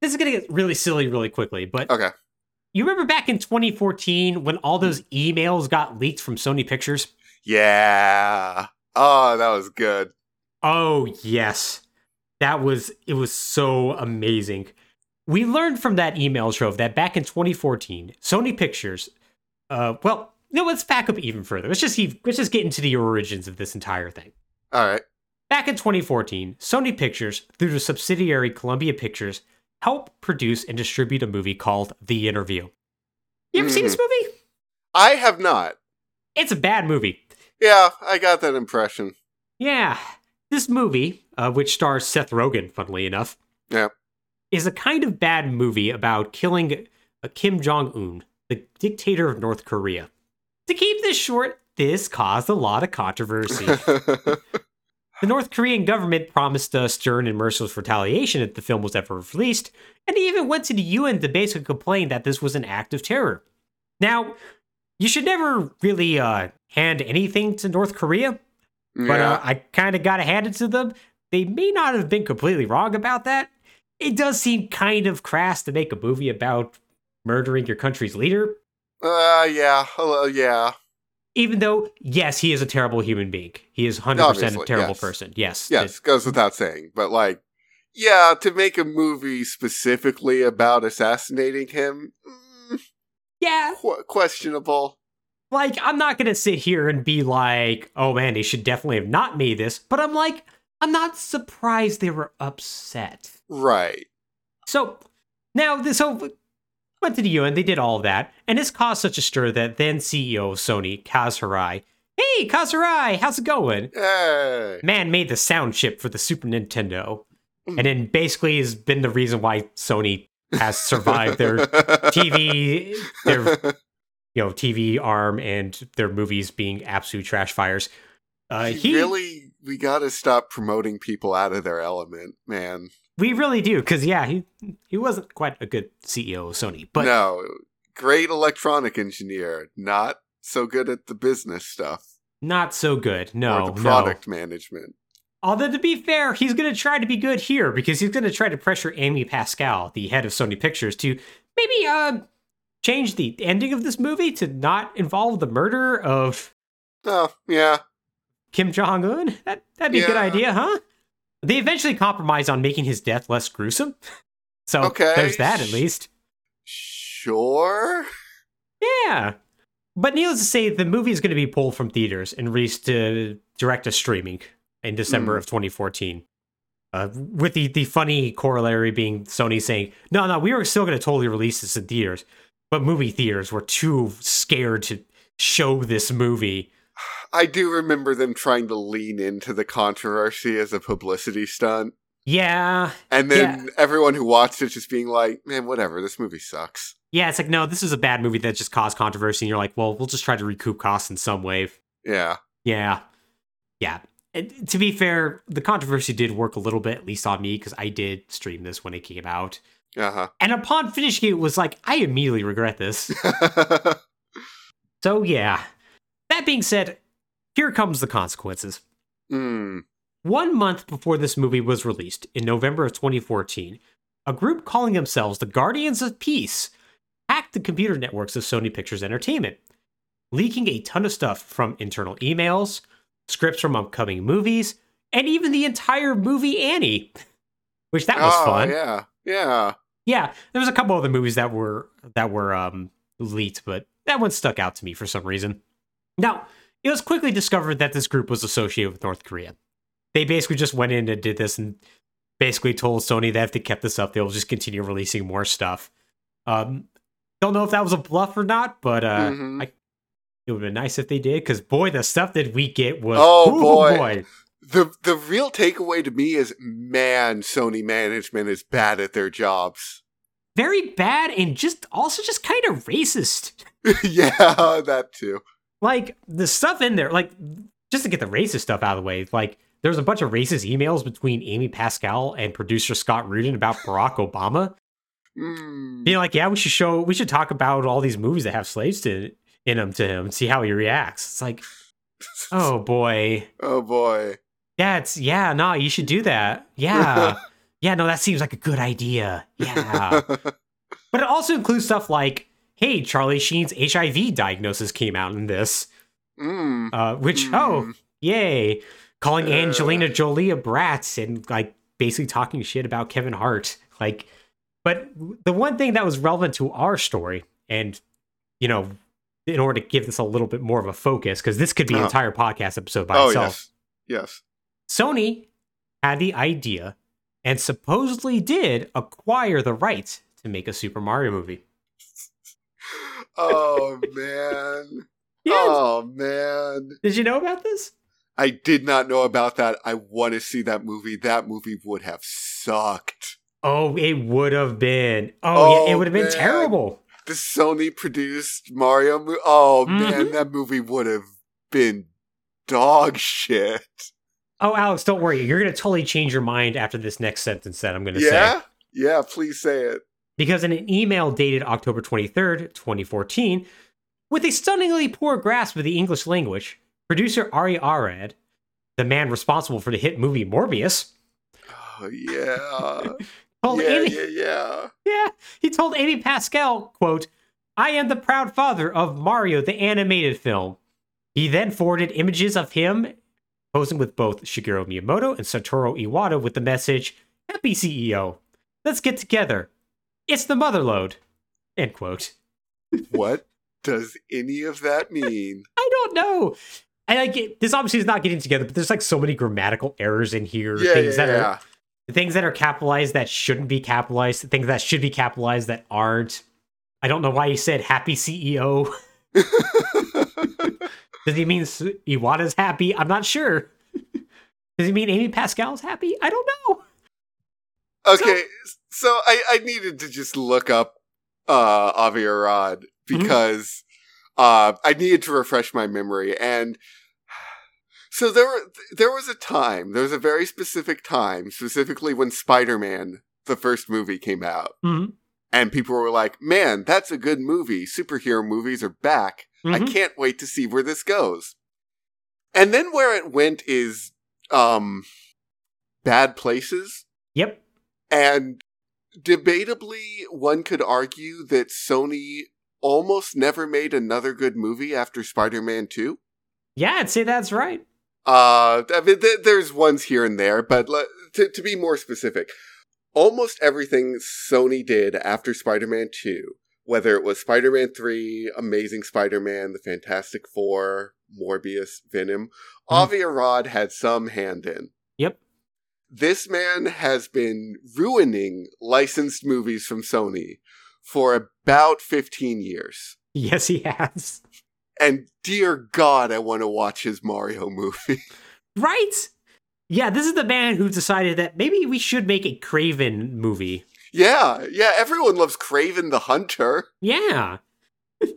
this is going to get really silly really quickly, but Okay. you remember back in 2014 when all those emails got leaked from Sony Pictures? Yeah. Oh, that was good. Oh, yes. That was it was so amazing. We learned from that email trove that back in 2014, Sony Pictures uh well, no, let's back up even further. Let's just see, let's just get into the origins of this entire thing. All right. Back in 2014, Sony Pictures, through the subsidiary Columbia Pictures, helped produce and distribute a movie called The Interview. You ever seen this movie? I have not. It's a bad movie. Yeah, I got that impression. Yeah, this movie, uh, which stars Seth Rogen, funnily enough, Yeah. is a kind of bad movie about killing uh, Kim Jong Un, the dictator of North Korea. To keep this short, this caused a lot of controversy. the North Korean government promised a stern and merciless retaliation if the film was ever released, and they even went to the UN to basically complain that this was an act of terror. Now, you should never really uh, hand anything to North Korea, but yeah. uh, I kind of got to hand it to them. They may not have been completely wrong about that. It does seem kind of crass to make a movie about murdering your country's leader, Uh, yeah. Hello, yeah. even though, yes, he is a terrible human being. He is 100% a terrible yes. person. Yes. Yes, goes without saying. But, like, yeah, to make a movie specifically about assassinating him, mm, Yeah. qu- questionable. Like, I'm not going to sit here and be like, oh man, they should definitely have not made this. But I'm like, I'm not surprised they were upset. Right. So, Now, this so went to the UN, they did all that, and this caused such a stir that then CEO of Sony, Kaz Hirai, hey, Kaz Hirai, how's it going? Hey. Man made the sound chip for the Super Nintendo, hmm. and then basically has been the reason why Sony has survived their TV, their you know TV arm, and their movies being absolute trash fires. Uh, he, really, we got to stop promoting people out of their element, man. we really do because yeah, he he wasn't quite a good CEO of Sony, but no, great electronic engineer, not so good at the business stuff not so good. No, or the no. product management. Although to be fair, he's going to try to be good here because he's going to try to pressure Amy Pascal, the head of Sony Pictures, to maybe uh change the ending of this movie to not involve the murder of Oh, yeah. Kim Jong Un. That that'd be a good idea, huh? They eventually compromise on making his death less gruesome. So Okay. there's that at least. Sure. Yeah. But needless to say, the movie is going to be pulled from theaters and released to direct to streaming in December Mm. of 2014. Uh, with the, the funny corollary being Sony saying, no, no, we were still going to totally release this in theaters, but movie theaters were too scared to show this movie. I do remember them trying to lean into the controversy as a publicity stunt. Yeah. And then everyone who watched it just being like, man, whatever, this movie sucks. Yeah, it's like, no, this is a bad movie that just caused controversy. And you're like, well, we'll just try to recoup costs in some way. Yeah. Yeah. Yeah. And to be fair, the controversy did work a little bit, at least on me, because I did stream this when it came out. Uh And upon finishing it, was like, I immediately regret this. so, yeah. That being said, here comes the consequences. mm. One month before this movie was released, in November of 2014, a group calling themselves the Guardians of Peace hacked the computer networks of Sony Pictures Entertainment, leaking a ton of stuff from internal emails, scripts from upcoming movies, and even the entire movie Annie, which that was oh, fun. Yeah. Yeah. Yeah, there was a couple other movies that were that were um, leaked, but that one stuck out to me for some reason. Now, it was quickly discovered that this group was associated with North Korea. They basically just went in and did this and basically told Sony that if they kept this up, they'll just continue releasing more stuff. Um, don't know if that was a bluff or not, but uh, Mhm. I, it would have been nice if they did because boy, the stuff that we get was Oh, ooh, boy. The the real takeaway to me is man, Sony management is bad at their jobs. very bad and just also just kind of racist. yeah, that too. like the stuff in there, like just to get the racist stuff out of the way, like there was a bunch of racist emails between Amy Pascal and producer Scott Rudin about Barack Obama. Mm. Being like, yeah, we should show, we should talk about all these movies that have slaves to, in him to him and see how he reacts. It's like, oh boy, oh boy. yeah, it's yeah, no, you should do that. Yeah, yeah, no, that seems like a good idea. Yeah, but it also includes stuff like, hey, Charlie Sheen's HIV diagnosis came out in this. mm. Uh, which oh Mm. yay, calling Uh. Angelina Jolie a brat and like basically talking shit about Kevin Hart. Like, but the one thing that was relevant to our story, and you know, in order to give this a little bit more of a focus, because this could be an Uh-huh. entire podcast episode by Oh itself. yes. Yes. Sony had the idea and supposedly did acquire the rights to make a Super Mario movie. Oh man. Oh man. Did you know about this? I did not know about that. I want to see that movie. That movie would have sucked. Oh, it would have been. Oh, yeah, it Oh, would have been man. terrible. The Sony produced Mario movie. Oh Mhm. man, that movie would have been dog shit. Oh, Alex, don't worry. You're going to totally change your mind after this next sentence that I'm going to say. Yeah? say. Yeah, please say it. Because in an email dated October 23rd, 2014, with a stunningly poor grasp of the English language, producer Avi Arad, the man responsible for the hit movie Morbius, Oh yeah. told yeah, Amy, yeah, yeah. yeah, he told Amy Pascal, quote, I am the proud father of Mario the animated film. He then forwarded images of him posing with both Shigeru Miyamoto and Satoru Iwata with the message, Happy CEO, let's get together. It's the motherload. End quote. What does any of that mean? I don't know. And I get this obviously is not getting together, but there's like so many grammatical errors in here. Yeah, things yeah, that are yeah. Things that are capitalized that shouldn't be capitalized, the things that should be capitalized that aren't. I don't know why he said happy CEO. Does he mean Iwata's happy? I'm not sure. Does he mean Amy Pascal's happy? I don't know. Okay, so, so I, I needed to just look up uh Avi Arad Mm-hmm. because uh I needed to refresh my memory and so there were there was a time, there was a very specific time, specifically when Spider-Man the first movie came out. Mhm. And people were like, "Man, that's a good movie. Superhero movies are back. I Mhm. can't wait to see where this goes." And then where it went is um bad places. Yep. And debatably, one could argue that Sony almost never made another good movie after Spider Man 2. Yeah, I'd say that's right. Uh, I mean, th- there's ones here and there, but le- to, to be more specific, almost everything Sony did after Spider Man 2, whether it was Spider Man 3, Amazing Spider Man, The Fantastic Four, Morbius, Venom, Mhm. Avi Arad had some hand in. Yep. this man has been ruining licensed movies from Sony for about 15 years. Yes, he has. And dear God, I want to watch his Mario movie. Right? Yeah, this is the man who decided that maybe we should make a Kraven movie. yeah, yeah, everyone loves Kraven the Hunter. Yeah.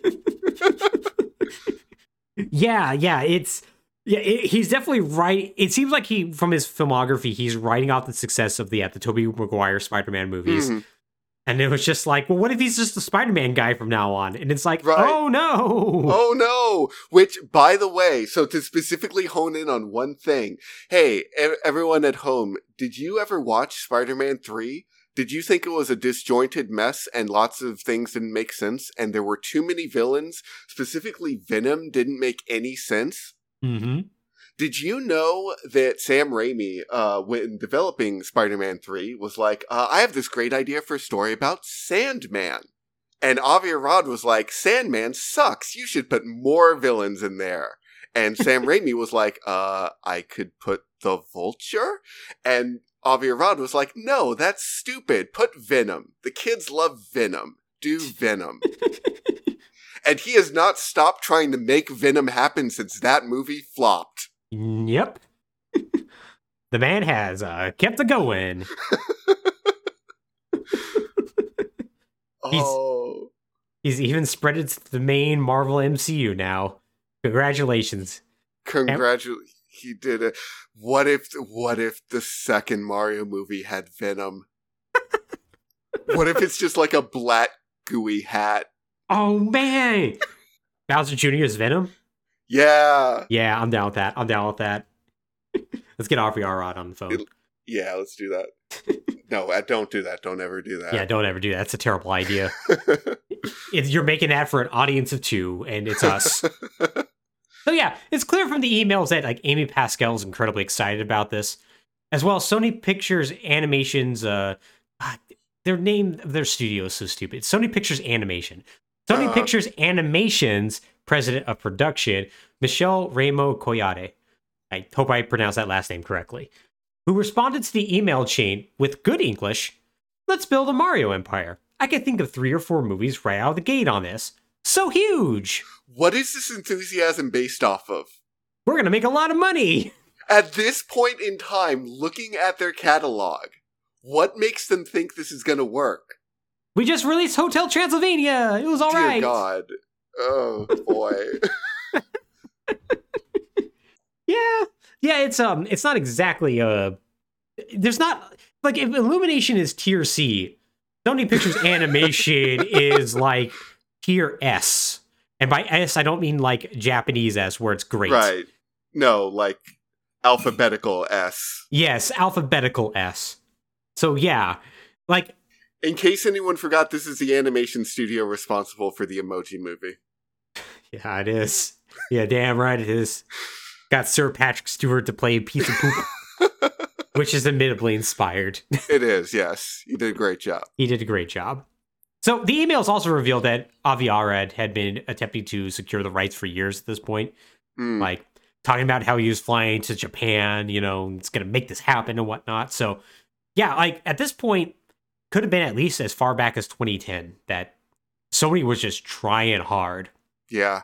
yeah, yeah, it's yeah, it, he's definitely right. It seems like he from his filmography, he's writing off the success of the uh, the Tobey Maguire Spider-Man movies. Mhm. And it was just like, well, what if he's just the Spider-Man guy from now on? And it's like, Right. oh no. Oh no! Which, by the way, so to specifically hone in on one thing, hey, e- everyone at home, did you ever watch Spider Man 3? Did you think it was a disjointed mess and lots of things didn't make sense and there were too many villains? Specifically, Venom didn't make any sense? Mm-hmm. Did you know that Sam Raimi, uh, when developing Spider Man 3, was like, uh, I have this great idea for a story about Sandman? And Avi Arad was like, Sandman sucks. You should put more villains in there. And Sam Raimi was like, uh, I could put the Vulture? And Avi Arad was like, no, that's stupid. Put Venom. The kids love Venom. Do Venom. and he has not stopped trying to make Venom happen since that movie flopped. Yep. the man has uh, kept it going. He's- Oh. He's even spread it to the main Marvel MCU now. Congratulations. Congratulations. He did it. What if what if the second Mario movie had Venom? what if it's just like a black gooey hat? Oh man. Bowser Jr. is Venom? Yeah. Yeah, I'm down with that. I'm down with that. Let's get Avi Arad on the phone. It- Yeah, let's do that. no, uh, don't do that. Don't ever do that. Yeah, don't ever do that. That's a terrible idea. It- you're making that for an audience of two, and it's us. So yeah, it's clear from the emails that like Amy Pascal is incredibly excited about this, as well. as Sony Pictures Animations, uh, God, their name, their studio is so stupid. Sony Pictures Animation, Sony Uh-huh. Pictures Animations president of production, Michelle Raimo Kouyate. I hope I pronounced that last name correctly. Who responded to the email chain with good English? Let's build a Mario empire. I can think of three or four movies right out of the gate on this. So huge! what is this enthusiasm based off of? We're gonna make a lot of money! At this point in time, looking at their catalog, what makes them think this is to work? We just released Hotel Transylvania. It was alright! Dear. God. Oh boy. Yeah, yeah. It's um, it's not exactly uh, there's not like if Illumination is tier C, Sony Pictures Animation is like tier S, and by S I don't mean like Japanese S where it's great. right. No, like alphabetical S. Yes, alphabetical S. So yeah, like In case anyone forgot, this is the animation studio responsible for the Emoji Movie. Yeah, it is. Yeah, damn right it is. Got Sir Patrick Stewart to play a piece of poop, which is admittedly inspired. It is, yes. He did a great job. He did a great job. So the emails also revealed that Avi Arad had been attempting to secure the rights for years at this point, Mm. like talking about how he was flying to Japan, you know, it's going to make this happen and whatnot. So yeah, like at this point, could have been at least as far back as 2010 that Sony was just trying hard. Yeah.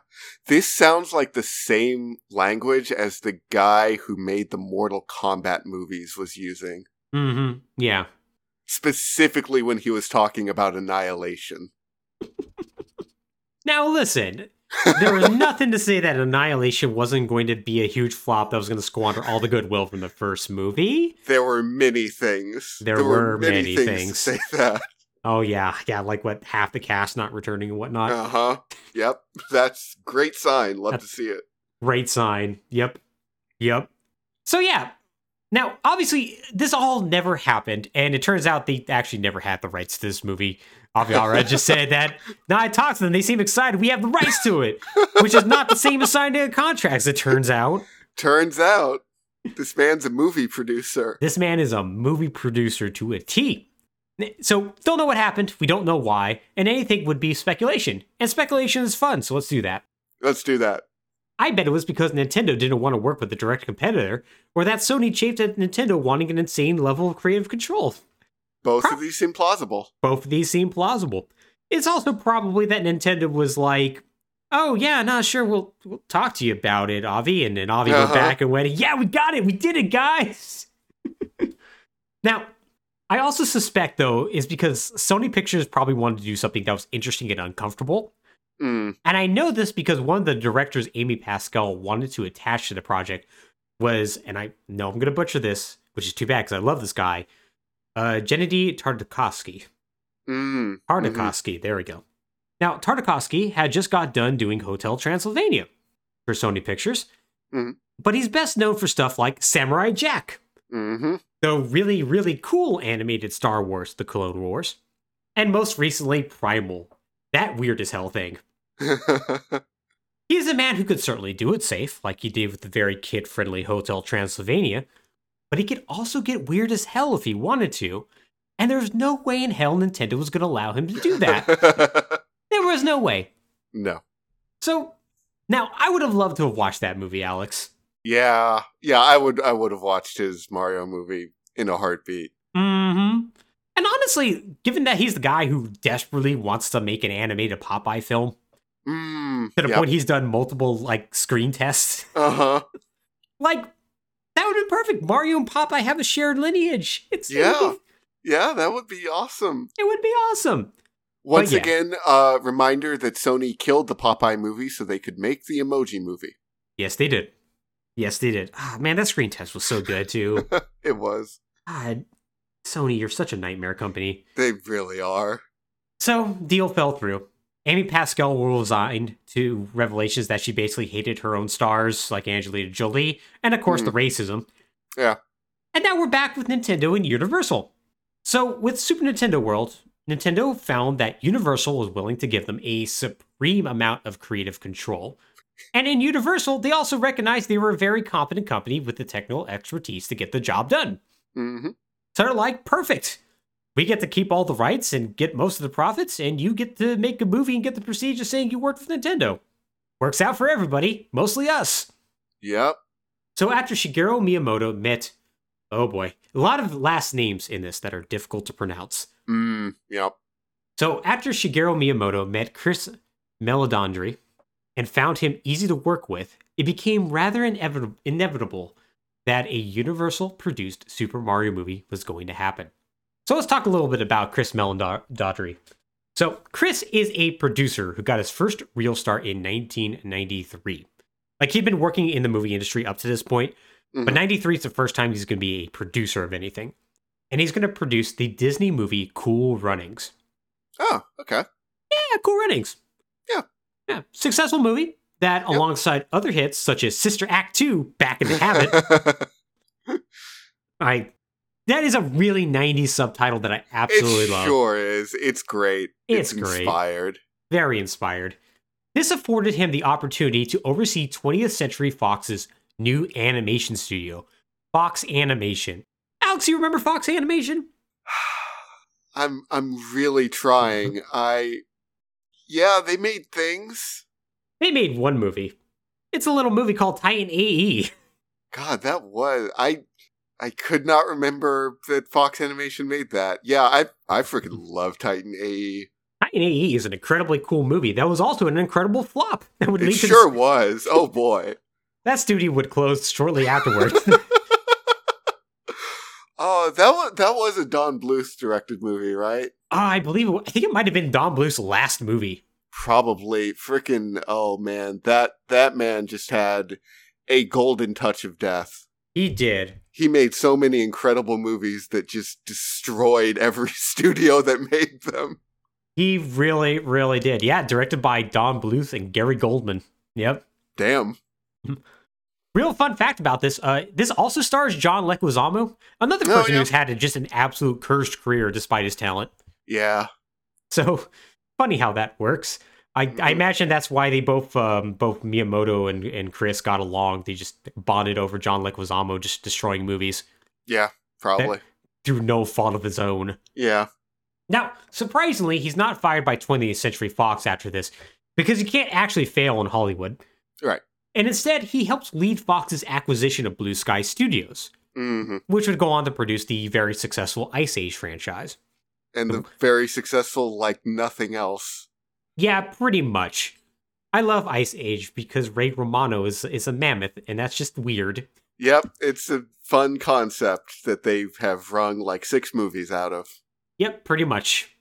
This sounds like the same language as the guy who made the Mortal Kombat movies was using. Mm-hmm. Yeah. Specifically when he was talking about Annihilation. Now listen, there was nothing to say that Annihilation wasn't going to be a huge flop that was going to squander all the goodwill from the first movie. There were many things. There were many things. to say that. Oh yeah, yeah, like what half the cast not returning and whatnot. Uh huh. Yep. That's great sign. Love That's- to see it. Great sign. Yep. Yep. So yeah. Now, obviously, this all never happened, and it turns out they actually never had the rights to this movie. Avi Arad just said that. Now I talked to them; they seem excited. We have the rights to it, which is not the same as signing a contract. As it turns out, Turns out this man's a movie producer. this man is a movie producer to a T. So don't know what happened. We don't know why, and anything would be speculation. And speculation is fun, so let's do that. Let's do that. I bet it was because Nintendo didn't want to work with a direct competitor, or that Sony chafed at Nintendo wanting an insane level of creative control. Both Pro- of these seem plausible. Both of these seem plausible. It's also probably that Nintendo was like, "Oh yeah, not sure. We'll we'll talk to you about it, Avi." And then Avi Uh-huh. went back and went, "Yeah, we got it. We did it, guys." now, I also suspect though is because Sony Pictures probably wanted to do something that was interesting and uncomfortable. Mm. And I know this because one of the directors, Amy Pascal, wanted to attach to the project was, and I know I'm going to butcher this, which is too bad because I love this guy, uh, Gennady Tartakovsky. Mm. Tartakovsky, there we go. Now, Tartakovsky had just got done doing Hotel Transylvania for Sony Pictures, Mhm. but he's best known for stuff like Samurai Jack, Mm-hmm. the really, really cool animated Star Wars, The Clone Wars, and most recently, Primal, that weird as hell thing. He's a man who could certainly do it safe, like he did with the very kid friendly Hotel Transylvania, but he could also get weird as hell if he wanted to, and there's no way in hell Nintendo was going to allow him to do that. there was no way. no. So, now I would have loved to have watched that movie, Alex. Yeah. Yeah, I would I would have watched his Mario movie in a heartbeat. Mm hmm. And honestly, given that he's the guy who desperately wants to make an animated Popeye film, Mm. to the Yep. point he's done multiple, like, screen tests, Uh-huh. like, that would be perfect. Mario and Popeye have a shared lineage. It's Yeah. be- Yeah, that would be awesome. It would be awesome. Once yeah. again, uh reminder that Sony killed the Popeye movie so they could make the emoji movie. Yes, they did. Yes, they did. Ah, man, that screen test was so good too. It was. God, Sony, you're such a nightmare company. They really are. So, deal fell through. Amy Pascal will resign to revelations that she basically hated her own stars, like Angelina Jolie, and of course the racism. Yeah. And now we're back with Nintendo and Universal. So, with Super Nintendo World, Nintendo found that Universal was willing to give them a supreme amount of creative control. And in Universal, they also recognized they were a very competent company with the technical expertise to get the job done. hmm So they're like, perfect. We get to keep all the rights and get most of the profits, and you get to make a movie and get the prestige of saying you worked with Nintendo. Works out for everybody, mostly us. Yep. So after Shigeru Miyamoto met, oh boy, a lot of last names in this that are difficult to pronounce. Mm. Yep. So after Shigeru Miyamoto met Chris Meledandri and found him easy to work with, it became rather inevit- inevitable that a Universal produced Super Mario movie was going to happen. So let's talk a little bit about Chris Meledandri. So Chris is a producer who got his first real start in 1993. Like he'd been working in the movie industry up to this point, but Mhm. 93 is the first time he's going to be a producer of anything. And he's going to produce the Disney movie Cool Runnings. Oh, okay. Yeah, Cool Runnings. Yeah. Yeah. Successful movie that, Yep. alongside other hits such as Sister Act 2, Back in the Habit, I that is a really 90s subtitle that I absolutely it love. sure is. It's great. It's great. inspired. Very inspired. This afforded him the opportunity to oversee 20th Century Fox's new animation studio, Fox Animation. Alex, you remember Fox Animation? I'm I'm really trying. I yeah, they made things. They made one movie. It's a little movie called Titan. AE. God, that was I I could not remember that Fox Animation made that. Yeah, I I freaking love Titan AE. Titan AE is an incredibly cool movie. That was also an incredible flop. That would It lead to sure was. Oh boy. that studio would close shortly afterwards. Oh, that was that was a Don Bluth directed movie, right? I believe I think it might have been Don Bluth's last movie. Probably. Freaking oh man, that that man just had a golden touch of death. He did. He made so many incredible movies that just destroyed every studio that made them. He really, really did. Yeah, directed by Don Bluth and Gary Goldman. Yep. Damn. Real fun fact about this: uh, this also stars John Leguizamo, another Oh, person yeah. who's had a, just an absolute cursed career despite his talent. Yeah. So funny how that works. I, I Mhm. imagine that's why they both um, both Miyamoto and, and Chris got along. They just bonded over John Leguizamo just destroying movies Yeah. Probably. through no fault of his own. Yeah. Now, surprisingly, he's not fired by 20th Century Fox after this because he can't actually fail in Hollywood. Right. And instead, he helps lead Fox's acquisition of Blue Sky Studios, hmm which would go on to produce the very successful Ice Age franchise. And the very successful like nothing else. Yeah, pretty much. I love Ice Age because Ray Romano is is a mammoth, and that's just weird. Yep, it's a fun concept that they have wrung like six movies out of. Yep, pretty much.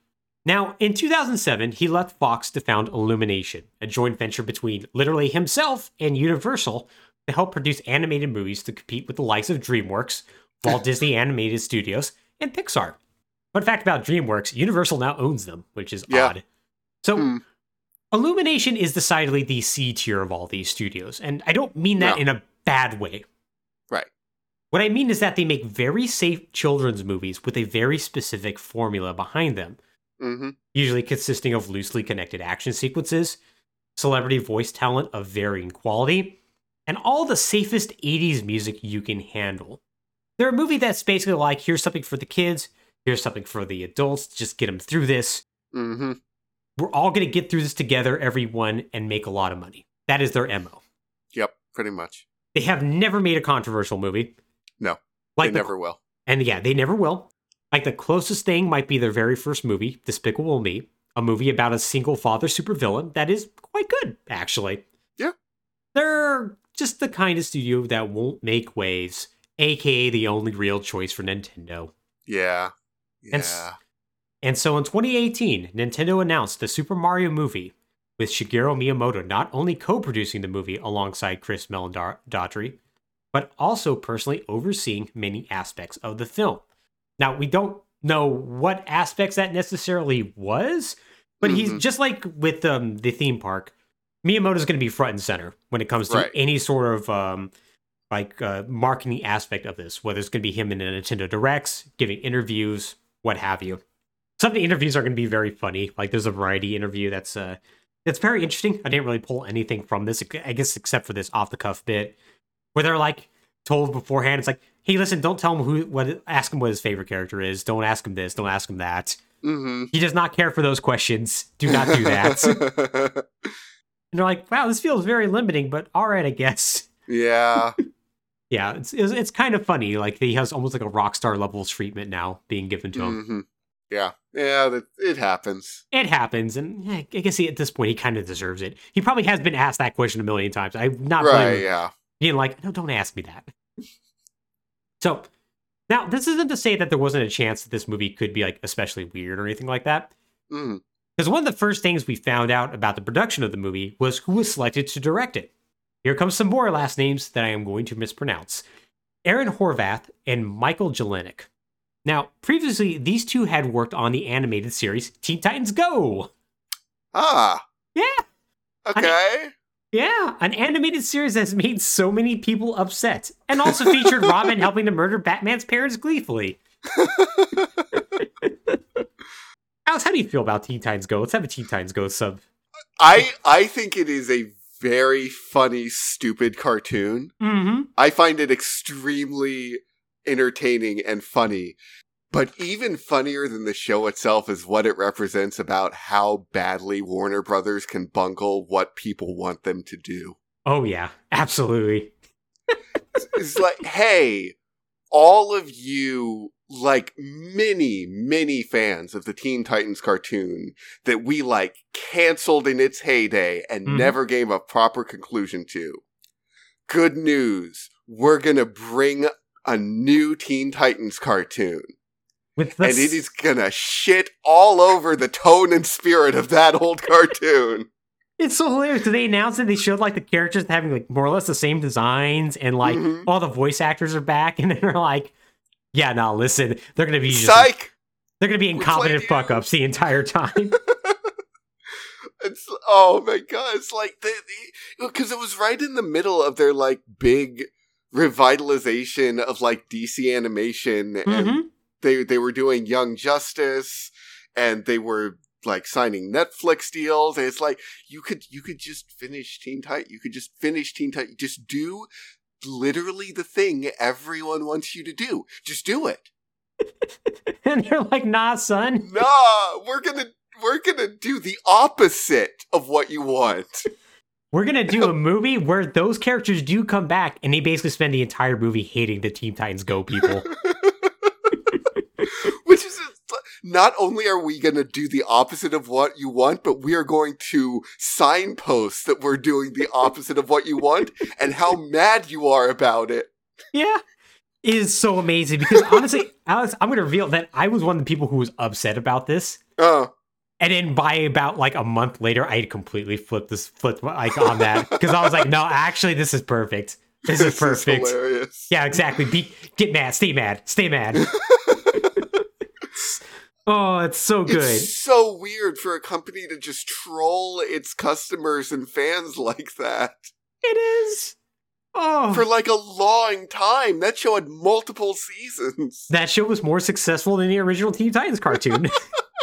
Now, in 2007, he left Fox to found Illumination, a joint venture between literally himself and Universal to help produce animated movies to compete with the likes of DreamWorks, Walt Disney Animated Studios, and Pixar. Fun fact about DreamWorks Universal now owns them, which is Yeah. odd. So, Hmm. Illumination is decidedly the C tier of all these studios, and I don't mean that No. in a bad way. Right. What I mean is that they make very safe children's movies with a very specific formula behind them, hmm usually consisting of loosely connected action sequences, celebrity voice talent of varying quality, and all the safest 80s music you can handle. They're a movie that's basically like here's something for the kids, here's something for the adults, just get them through this. hmm We're all going to get through this together, everyone, and make a lot of money. That is their MO. Yep, pretty much. They have never made a controversial movie. No, Like they the never will. And yeah, they never will. Like the closest thing might be their very first movie, Despicable Me, a movie about a single father supervillain that is quite good, actually. Yeah. They're just the kind of studio that won't make waves, aka the only real choice for Nintendo. Yeah. And Yeah. s- And so in 2018, Nintendo announced the Super Mario movie, with Shigeru Miyamoto not only co producing the movie alongside Chris Meledandri, but also personally overseeing many aspects of the film. Now, we don't know what aspects that necessarily was, but he's Mhm. just like with um, the theme park, Miyamoto's going to be front and center when it comes to Right. any sort of um, like uh, marketing aspect of this, whether it's going to be him in a Nintendo Directs, giving interviews, what have you. Some of the interviews are going to be very funny. Like there's a variety interview that's uh that's very interesting. I didn't really pull anything from this, I guess, except for this off the cuff bit where they're like told beforehand. It's like, hey, listen, don't tell him who what ask him what his favorite character is. Don't ask him this. Don't ask him that. hmm He does not care for those questions. Do not do that. and they're like, wow, this feels very limiting, but all right, I guess. yeah. Yeah, it's, it's it's kind of funny. Like he has almost like a rock star level treatment now being given to him. hmm Yeah. Yeah. That it happens. It happens, and eh, I guess he, at this point he kind of deserves it. He probably has been asked that question a million times. I'm not right. Yeah. being like, no, don't ask me that. so now this isn't to say that there wasn't a chance that this movie could be like especially weird or anything like that. Because one of the first things we found out about the production of the movie was who was selected to direct it. Here comes some more last names that I am going to mispronounce Aaron Horvath and Michael Jelenic. Now, previously, these two had worked on the animated series Teen Titans Go. Ah. Yeah, Okay. yeah, an animated series that's made so many people upset and also featured Robin helping to murder Batman's parents gleefully. Alex, how do you feel about Teen Titans Go? Let's have a Teen Titans Go sub. I I think it is a very funny, stupid cartoon. Mm-hmm. I find it extremely entertaining and funny. But even funnier than the show itself is what it represents about how badly Warner Brothers can bungle what people want them to do. Oh yeah, absolutely. It's like, hey, all of you like many, many fans of the Teen Titans cartoon that we like canceled in its heyday and Mhm. never gave a proper conclusion to. Good news. We're gonna bring a new Teen Titans cartoon. With the and it is gonna shit all over the tone and spirit of that old cartoon. It's so hilarious. They announced it. They showed like the characters having like more or less the same designs, and like Mhm. all the voice actors are back, and they're like, "Yeah, no, listen, they're gonna be just, Psych! they're gonna be incompetent fuck ups the entire time." It's oh my god! It's like the because it was right in the middle of their like big revitalization of like DC animation, and Mhm. they they were doing Young Justice, and they were like signing Netflix deals. And it's like you could you could just finish Teen Titan. You could just finish Teen Titan. Just do literally the thing everyone wants you to do. Just do it. and they're like, "Nah, son." Nah, we're gonna we're gonna do the opposite of what you want. We're gonna do a movie where those characters do come back, and they basically spend the entire movie hating the Teen Titans Go people. Is not only are we going to do the opposite of what you want, but we are going to signpost that we're doing the opposite of what you want and how mad you are about it. yeah, it is so amazing because honestly, Alex, I'm gonna reveal that I was one of the people who was upset about this. Uh, And then by about like a month later, I had completely flipped this flipped like on that because I was like, no, actually, this is perfect. This is perfect. hilarious. yeah, exactly. Be get mad, stay mad, stay mad. Oh, it's so good. It's so weird for a company to just troll its customers and fans like that It is. Oh, for like a long time. That show had multiple seasons. that show was more successful than the original Teen Titans cartoon.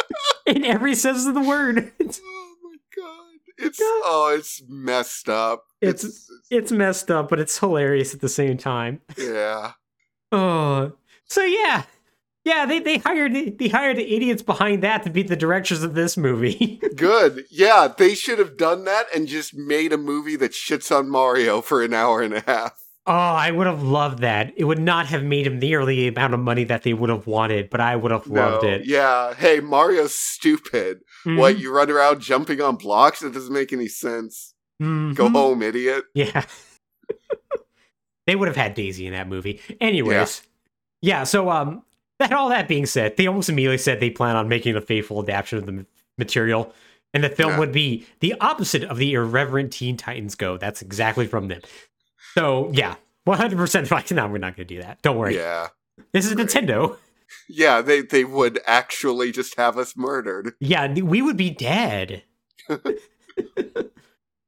In every sense of the word, it's, Oh my god. It's oh, it's messed up. It's- it's messed up, but it's hilarious at the same time. yeah. Oh, so yeah, yeah. They they hired they hired the idiots behind that to be the directors of this movie. Good. Yeah, they should have done that and just made a movie that shits on Mario for an hour and a half. oh, I would have loved that. It would not have made him nearly the amount of money that they would have wanted, but I would have loved No, it. Yeah. Hey, Mario's stupid. What, Mhm. you run around jumping on blocks? That doesn't make any sense. Mhm. Go home, idiot. Yeah. they would have had Daisy in that movie. Anyways. Yeah. so um that all that being said, they almost immediately said they plan on making a faithful adaptation of the material. And the film Yeah. would be the opposite of the irreverent Teen Titans Go. That's exactly from them. So yeah, 100% like, no, we're not going to do that. Don't worry. Yeah. This is. Nintendo. Yeah, they, they would actually just have us murdered. Yeah, we would be dead.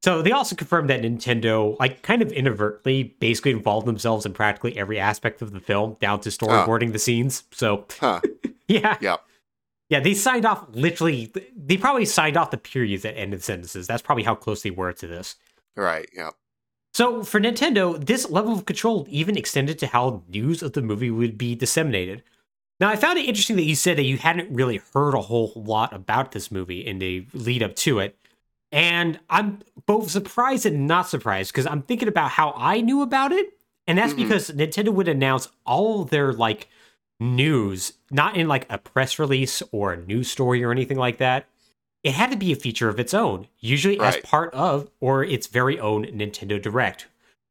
so they also confirmed that Nintendo, like, kind of inadvertently, basically involved themselves in practically every aspect of the film, down to storyboarding the scenes. So Huh. yeah, Yep. yeah, they signed off literally. They probably signed off the periods that ended sentences. That's probably how close they were to this. Right, yeah. So for Nintendo, this level of control even extended to how news of the movie would be disseminated. Now, I found it interesting that you said that you hadn't really heard a whole lot about this movie in the lead up to it. And I'm both surprised and not surprised because I'm thinking about how I knew about it. And that's Mhm. because Nintendo would announce all their like news, not in like a press release or a news story or anything like that. It had to be a feature of its own, usually as part of or its very own Nintendo Direct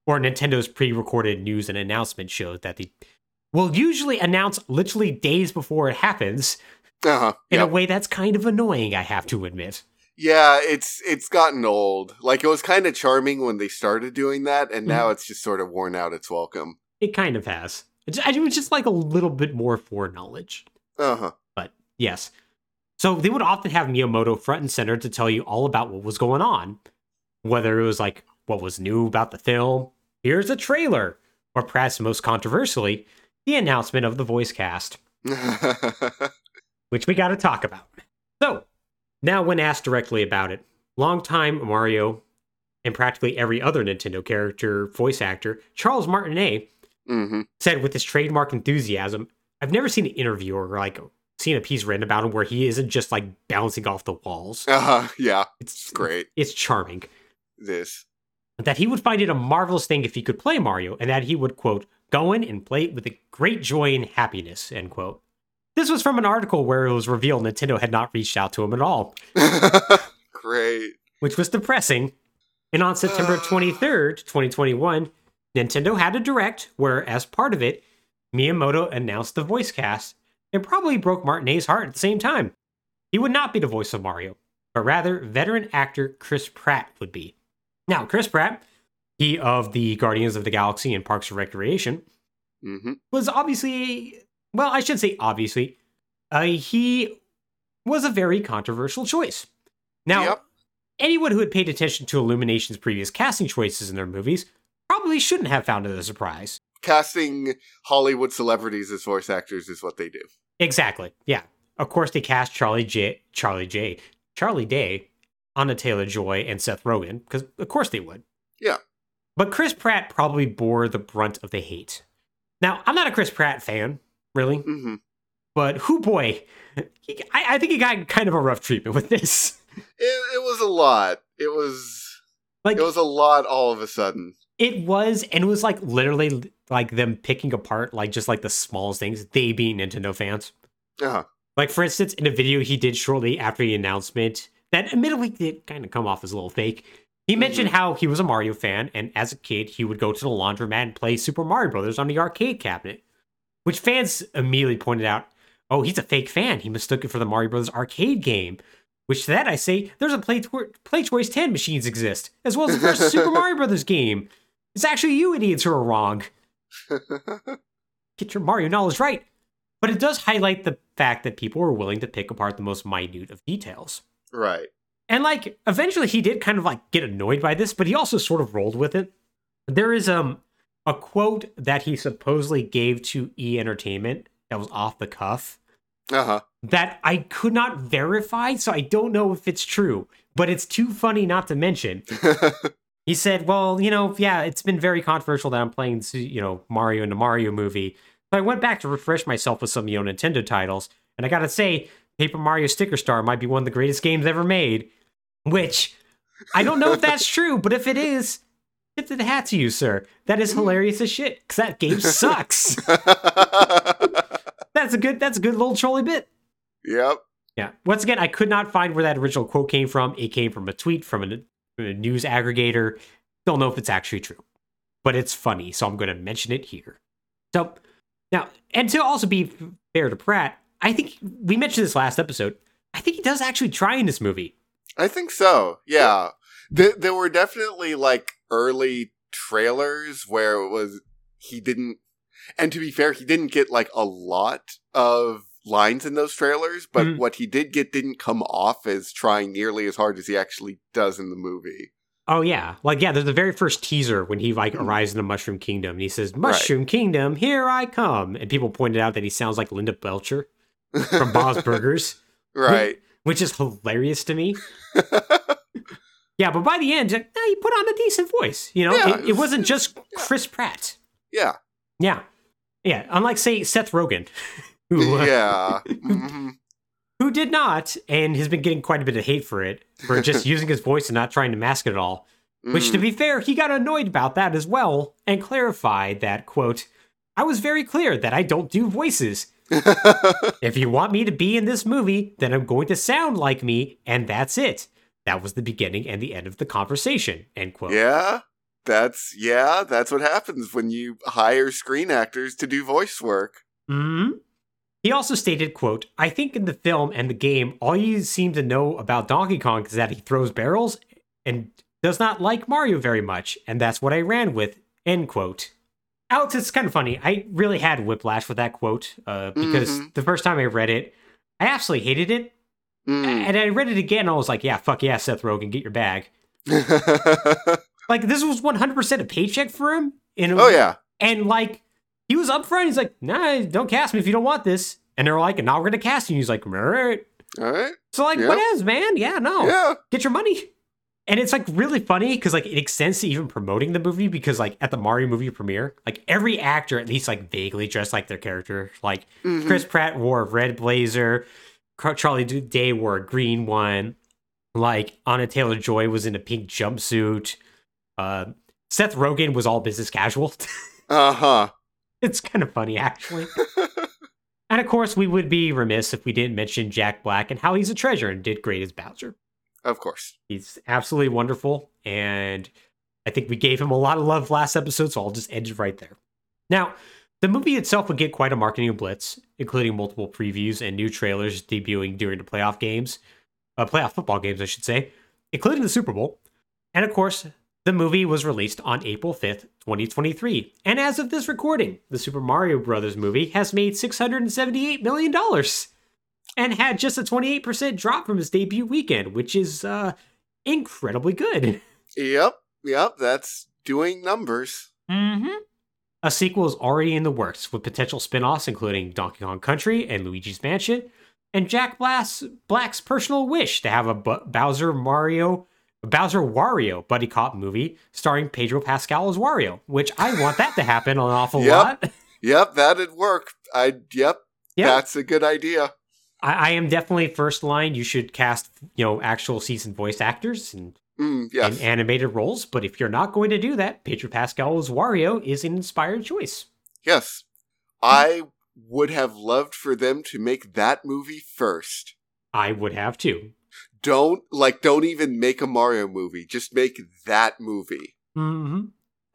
or Nintendo's pre recorded news and announcement shows that they will usually announce literally days before it happens Uh-huh. in Yep. a way that's kind of annoying, I have to admit. Yeah, it's it's gotten old. Like it was kind of charming when they started doing that, and now Mm-hmm. it's just sort of worn out its welcome. It kind of has. I would just like a little bit more foreknowledge. Uh huh. But yes. So they would often have Miyamoto front and center to tell you all about what was going on. Whether it was like what was new about the film, here's a trailer, or perhaps most controversially, the announcement of the voice cast, which we got to talk about. So, now when asked directly about it, longtime Mario and practically every other Nintendo character voice actor, Charles Martinet, hmm said with his trademark enthusiasm, I've never seen an interview or like seen a piece written about him where he isn't just like bouncing off the walls. Uh. Yeah, It's it's great. It's charming. This. that he would find it a marvelous thing if he could play Mario, and that he would, quote, go in and play it with a great joy and happiness, end quote. This was from an article where it was revealed Nintendo had not reached out to him at all, Great. which was depressing. And on September 23rd, 2021, Nintendo had a direct where, as part of it, Miyamoto announced the voice cast and probably broke Martinet's heart at the same time. He would not be the voice of Mario, but rather veteran actor Chris Pratt would be. Now, Chris Pratt, he of the Guardians of the Galaxy and Parks and Recreation, hmm was obviously, well, I should say obviously, uh, he was a very controversial choice. Now, Yep. anyone who had paid attention to Illumination's previous casting choices in their movies probably shouldn't have found it a surprise. Casting Hollywood celebrities as voice actors is what they do. Exactly. Yeah. Of course, they cast Charlie J. Charlie J. Charlie Day, Anna Taylor Joy, and Seth Rogen because, of course, they would. Yeah. But Chris Pratt probably bore the brunt of the hate. Now, I'm not a Chris Pratt fan, really, hmm but who boy, he, I, I think he got kind of a rough treatment with this. It, it was a lot. It was Like it was a lot all of a sudden. It was, and it was like literally like them picking apart like just like the smallest things. They being Nintendo fans. Uh-huh. Like for instance, in a video he did shortly after the announcement, that admittedly did kind of come off as a little fake. He mentioned how he was a Mario fan, and as a kid he would go to the laundromat and play Super Mario Brothers on the arcade cabinet, which fans immediately pointed out, "Oh, he's a fake fan. He mistook it for the Mario Brothers arcade game." Which to that I say, there's a Play, Tw- PlayChoice 10 machines exist, as well as the first Super Mario Brothers game. It's actually you idiots who are wrong. Get your Mario knowledge right. But it does highlight the fact that people were willing to pick apart the most minute of details. right. And like eventually he did kind of like get annoyed by this, but he also sort of rolled with it. There is um a quote that he supposedly gave to E Entertainment that was off the cuff Uh-huh. that I could not verify, so I don't know if it's true, but it's too funny not to mention. He said, "Well, you know, yeah, it's been very controversial that I'm playing, you know, Mario in the Mario movie. So I went back to refresh myself with some, you know, Nintendo titles, and I gotta say, Paper Mario Sticker Star might be one of the greatest games ever made. Which I don't know if that's true, but if it is, tip of the hat to you, sir. That is mm-hmm. hilarious as shit. Cause that game sucks. that's a good. That's a good little trolley bit. yep. Yeah. Once again, I could not find where that original quote came from. It came from a tweet from a, from a news aggregator. Don't know if it's actually true, but it's funny, so I'm going to mention it here. So now, and to also be fair to Pratt, I think we mentioned this last episode. I think he does actually try in this movie. I think so. Yeah. There, there were definitely like early trailers where it was he didn't and to be fair, he didn't get like a lot of lines in those trailers, but Mhm. what he did get didn't come off as trying nearly as hard as he actually does in the movie. Oh yeah, like yeah. There's the very first teaser when he like Mhm. arrives in the Mushroom Kingdom, and he says, "Mushroom Kingdom, here I come," and people pointed out that he sounds like Linda Belcher from Bob's Burgers. right. which is hilarious to me. Yeah, but by the end, like, he put on a decent voice. You know, Yeah, it, it wasn't just Chris Pratt. yeah. Yeah, yeah. Unlike say Seth Rogen, who uh, Yeah. Mhm. who did not, and has been getting quite a bit of hate for it for just using his voice and not trying to mask it at all. Which, to Mm. be fair, he got annoyed about that as well and clarified that quote. I was very clear that I don't do voices. If you want me to be in this movie, then I'm going to sound like me, and that's it. That was the beginning and the end of the conversation. End quote. yeah. That's yeah, that's what happens when you hire screen actors to do voice work. hmm He also stated, quote, I think in the film and the game, all you seem to know about Donkey Kong is that he throws barrels and does not like Mario very much, and that's what I ran with, end quote. Alex, it's kind of funny. I really had whiplash with that quote uh, because Mhm. the first time I read it, I absolutely hated it. Mm. And I read it again, and I was like, yeah, fuck yeah, Seth Rogen, get your bag. Like, this was 100% a paycheck for him. In a, oh yeah. And like, he was upfront. He's like, nah, don't cast me if you don't want this. And they're like, and now we're going to cast you. He's like, all right. All right. So, like, Yeah. what is, man? Yeah, no. Yeah. Get your money. And it's like really funny because like it extends to even promoting the movie because like at the Mario movie premiere, like every actor at least like vaguely dressed like their character. Like Mhm. Chris Pratt wore a red blazer, Charlie Day wore a green one, like Anna Taylor Joy was in a pink jumpsuit. Uh, Seth Rogen was all business casual. Uh huh. it's kind of funny, actually. and of course, we would be remiss if we didn't mention Jack Black and how he's a treasure and did great as Bowser. Of course. He's absolutely wonderful, and I think we gave him a lot of love last episode, so I'll just end it right there. Now, the movie itself would get quite a marketing blitz, including multiple previews and new trailers debuting during the playoff games, uh, playoff football games, I should say, including the Super Bowl. And of course, the movie was released on April 5th, 2023. And as of this recording, the Super Mario Brothers movie has made $678 million and had just a 28% drop from its debut weekend, which is uh, incredibly good. Yep. Yep. That's doing numbers. Mm-hmm. A sequel is already in the works with potential spin offs including Donkey Kong Country and Luigi's Mansion, and Jack Black's, Black's personal wish to have a B- Bowser Mario Bowser Wario buddy cop movie starring Pedro Pascal as Wario, which I want that to happen an awful Yep. lot. Yep. That'd work. I. Yep. Yeah. That's a good idea. I, I am definitely first line. You should cast, you know, actual seasoned voice actors and, Mm, yes. and animated roles. But if you're not going to do that, Pedro Pascal as Wario is an inspired choice. yes. I would have loved for them to make that movie first. I would have too. Don't like. Don't even make a Mario movie. Just make that movie hmm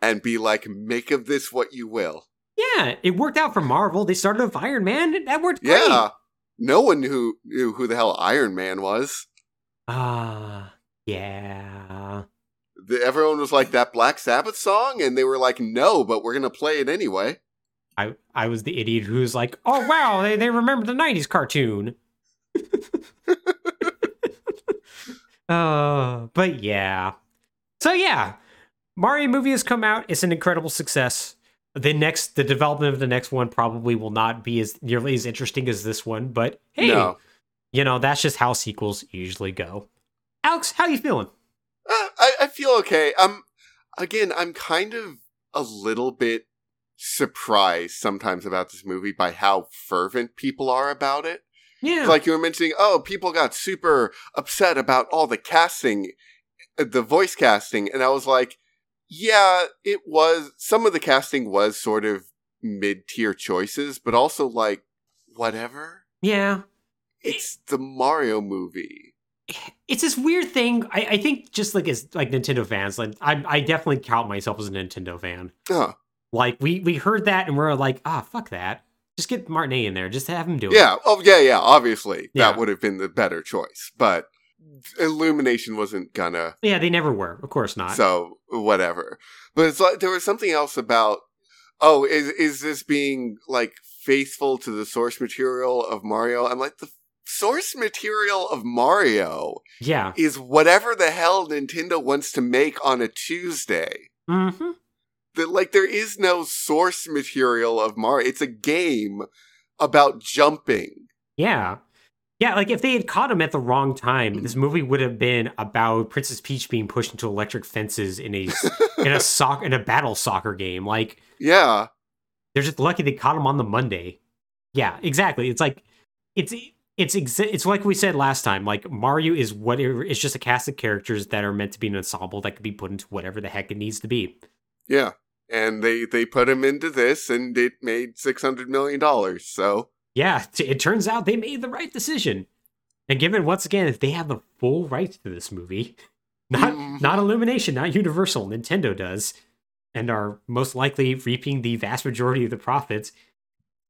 and be like, make of this what you will. Yeah, it worked out for Marvel. They started with Iron Man. That worked great. Yeah. No one who knew who the hell Iron Man was. Ah, yeah. The, everyone was like that Black Sabbath song, and they were like, "No, but we're gonna play it anyway." I I was the idiot who was like, oh wow, they, they remember the '90s cartoon. uh, but yeah. So yeah, Mario movie has come out. It's an incredible success. The next, the development of the next one probably will not be as nearly as interesting as this one. But hey, No, you know that's just how sequels usually go. Alex, how are you feeling? Uh, I I feel okay. I'm again. I'm kind of a little bit surprised sometimes about this movie by how fervent people are about it. Yeah, Like you were mentioning, oh, people got super upset about all the casting, uh, the voice casting, and I was like, yeah, it was. Some of the casting was sort of mid tier choices, but also like whatever. yeah. It's the Mario movie. It's this weird thing. I, I think just like as like Nintendo fans, like I I definitely count myself as a Nintendo fan. Huh. Like we we heard that and we're like, ah, fuck that. Just get Martinet in there. Just have him do it. Yeah. Oh, yeah, yeah. Obviously, Yeah. that would have been the better choice, but Illumination wasn't gonna. Yeah, they never were. Of course not. So whatever. But it's like there was something else about. Oh, is is this being like faithful to the source material of Mario? I'm like the source material of Mario yeah. is whatever the hell Nintendo wants to make on a Tuesday. Mm-hmm. that like there is no source material of Mario. It's a game about jumping. Yeah. Yeah, like if they had caught him at the wrong time, this movie would have been about Princess Peach being pushed into electric fences in a in a sock in a battle soccer game. Like Yeah. they're just lucky they caught him on the Monday. Yeah, exactly. It's like it's it's exa- it's like we said last time. Like Mario is whatever. It's just a cast of characters that are meant to be an ensemble that can be put into whatever the heck it needs to be. Yeah. And they they put him into this and it made 600 million dollars. So, Yeah, t- it turns out they made the right decision. And given once again, if they have the full rights to this movie, not Mhm. not Illumination, not Universal, Nintendo does, and are most likely reaping the vast majority of the profits.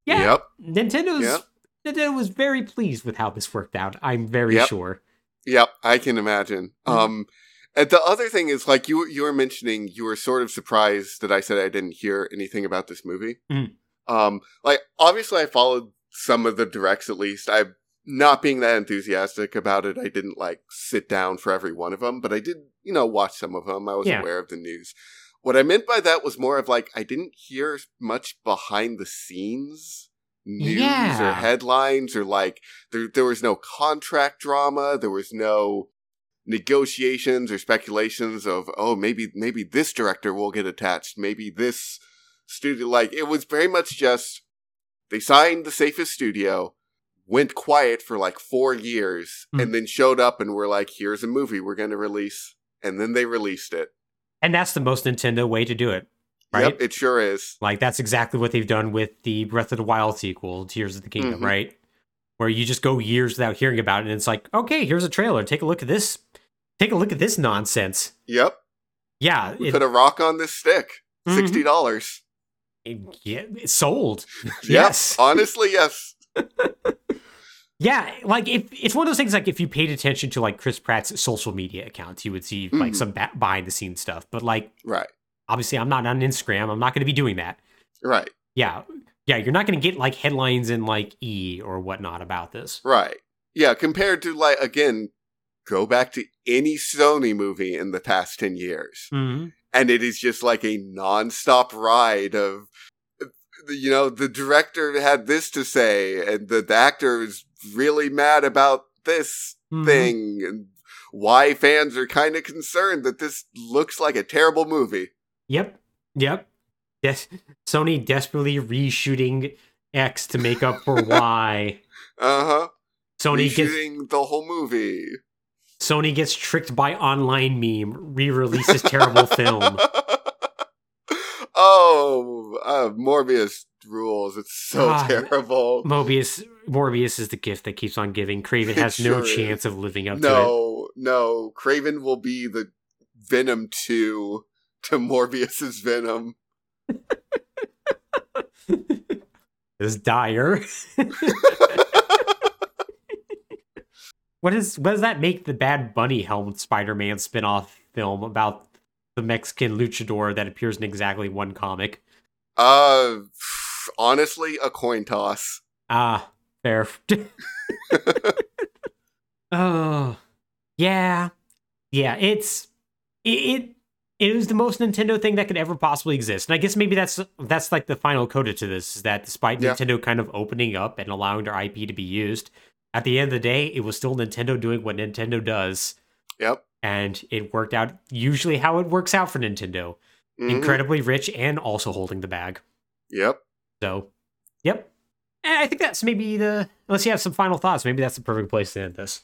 Yeah, yep. Nintendo's Yep. Nintendo was very pleased with how this worked out. I'm very Yep. sure. Yep, I can imagine. Mhm. Um and the other thing is like you you were mentioning you were sort of surprised that I said I didn't hear anything about this movie. Mhm. Um like obviously I followed some of the directs at least. I not being that enthusiastic about it, I didn't like sit down for every one of them, but I did, you know, watch some of them. I was Yeah. aware of the news. What I meant by that was more of like I didn't hear much behind the scenes news or headlines or like there there was no contract drama, there was no negotiations or speculations of oh maybe maybe this director will get attached, maybe this studio like it was very much just they signed the safest studio, went quiet for like 4 years Hmm. and then showed up and were like here's a movie we're going to release and then they released it And that's the most Nintendo way to do it. Right? Yep, it sure is. Like that's exactly what they've done with the Breath of the Wild sequel, Tears of the Kingdom, Mhm. right? Where you just go years without hearing about it, and it's like, okay, here's a trailer. Take a look at this. Take a look at this nonsense. Yep. Yeah, We it- put a rock on this stick. Mhm. Sixty dollars. it- yeah, it's sold. Yes. Honestly, yes. Yeah, like if it's one of those things like if you paid attention to like Chris Pratt's social media accounts, you would see like Mhm. some ba- behind the scenes stuff. But like Right. Obviously, I'm not on Instagram. I'm not going to be doing that. Right. Yeah, yeah, you're not going to get like headlines in like E or whatnot about this. Right. Yeah, compared to like again, go back to any Sony movie in the past 10 years. Mm-hmm. And it is just like a nonstop ride of you know, the director had this to say and the, the actor is really mad about this Mm-hmm. thing and why fans are kind of concerned that this looks like a terrible movie. Yep, yep. Yes, Sony desperately reshooting X to make up for Y. Uh-huh. Sony gets the whole movie. Sony gets tricked by online meme, re-releases terrible film. oh, uh, Morbius rules. It's so terrible. Mobius Morbius is the gift that keeps on giving. Kraven It has no sure is. chance of living up to No, no. Kraven will be the Venom 2 to Morbius's Venom. It's dire. what is what does that make the Bad Bunny helmet Spider-Man spin-off film about the Mexican luchador that appears in exactly one comic? Uh, honestly, a coin toss. Ah, fair. oh, yeah, yeah. It's it, it. It was the most Nintendo thing that could ever possibly exist, and I guess maybe that's that's like the final coda to this. Is that despite Yeah. Nintendo kind of opening up and allowing their IP to be used, at the end of the day, it was still Nintendo doing what Nintendo does, Yep. and it worked out usually how it works out for Nintendo. Mhm. Incredibly rich and also holding the bag. Yep. So, yep. And I think that's maybe the. Unless you have some final thoughts, maybe that's the perfect place to end this.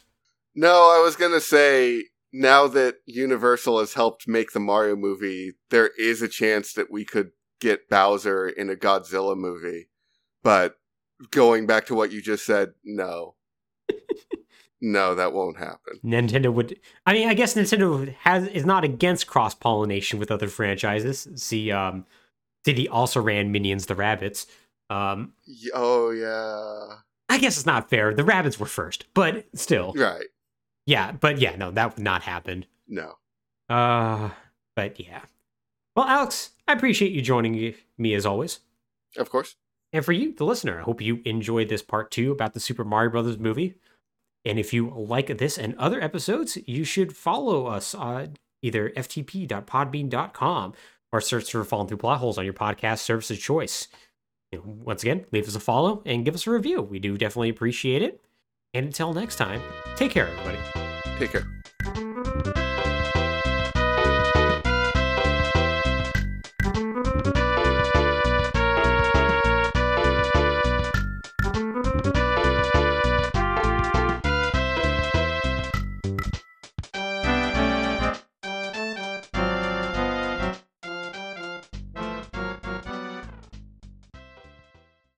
No, I was gonna say now that Universal has helped make the Mario movie, there is a chance that we could get Bowser in a Godzilla movie. But going back to what you just said, no. no, that won't happen. Nintendo would. I mean, I guess Nintendo has is not against cross pollination with other franchises. See, um, Diddy also ran Minions the Rabbids. Um, Oh yeah. I guess it's not fair. The Rabbids were first, but still, Right. Yeah. But yeah, no, that would not happen. No. Uh, but yeah. Well, Alex, I appreciate you joining me as always. Of course. And for you, the listener, I hope you enjoyed this part two about the Super Mario Brothers movie. And if you like this and other episodes, you should follow us on either ftp.podbean.com or search for Fallin' Thru Plotholes on your podcast service of choice. You know, once again, leave us a follow and give us a review. We do definitely appreciate it. And until next time, take care, everybody. Take care.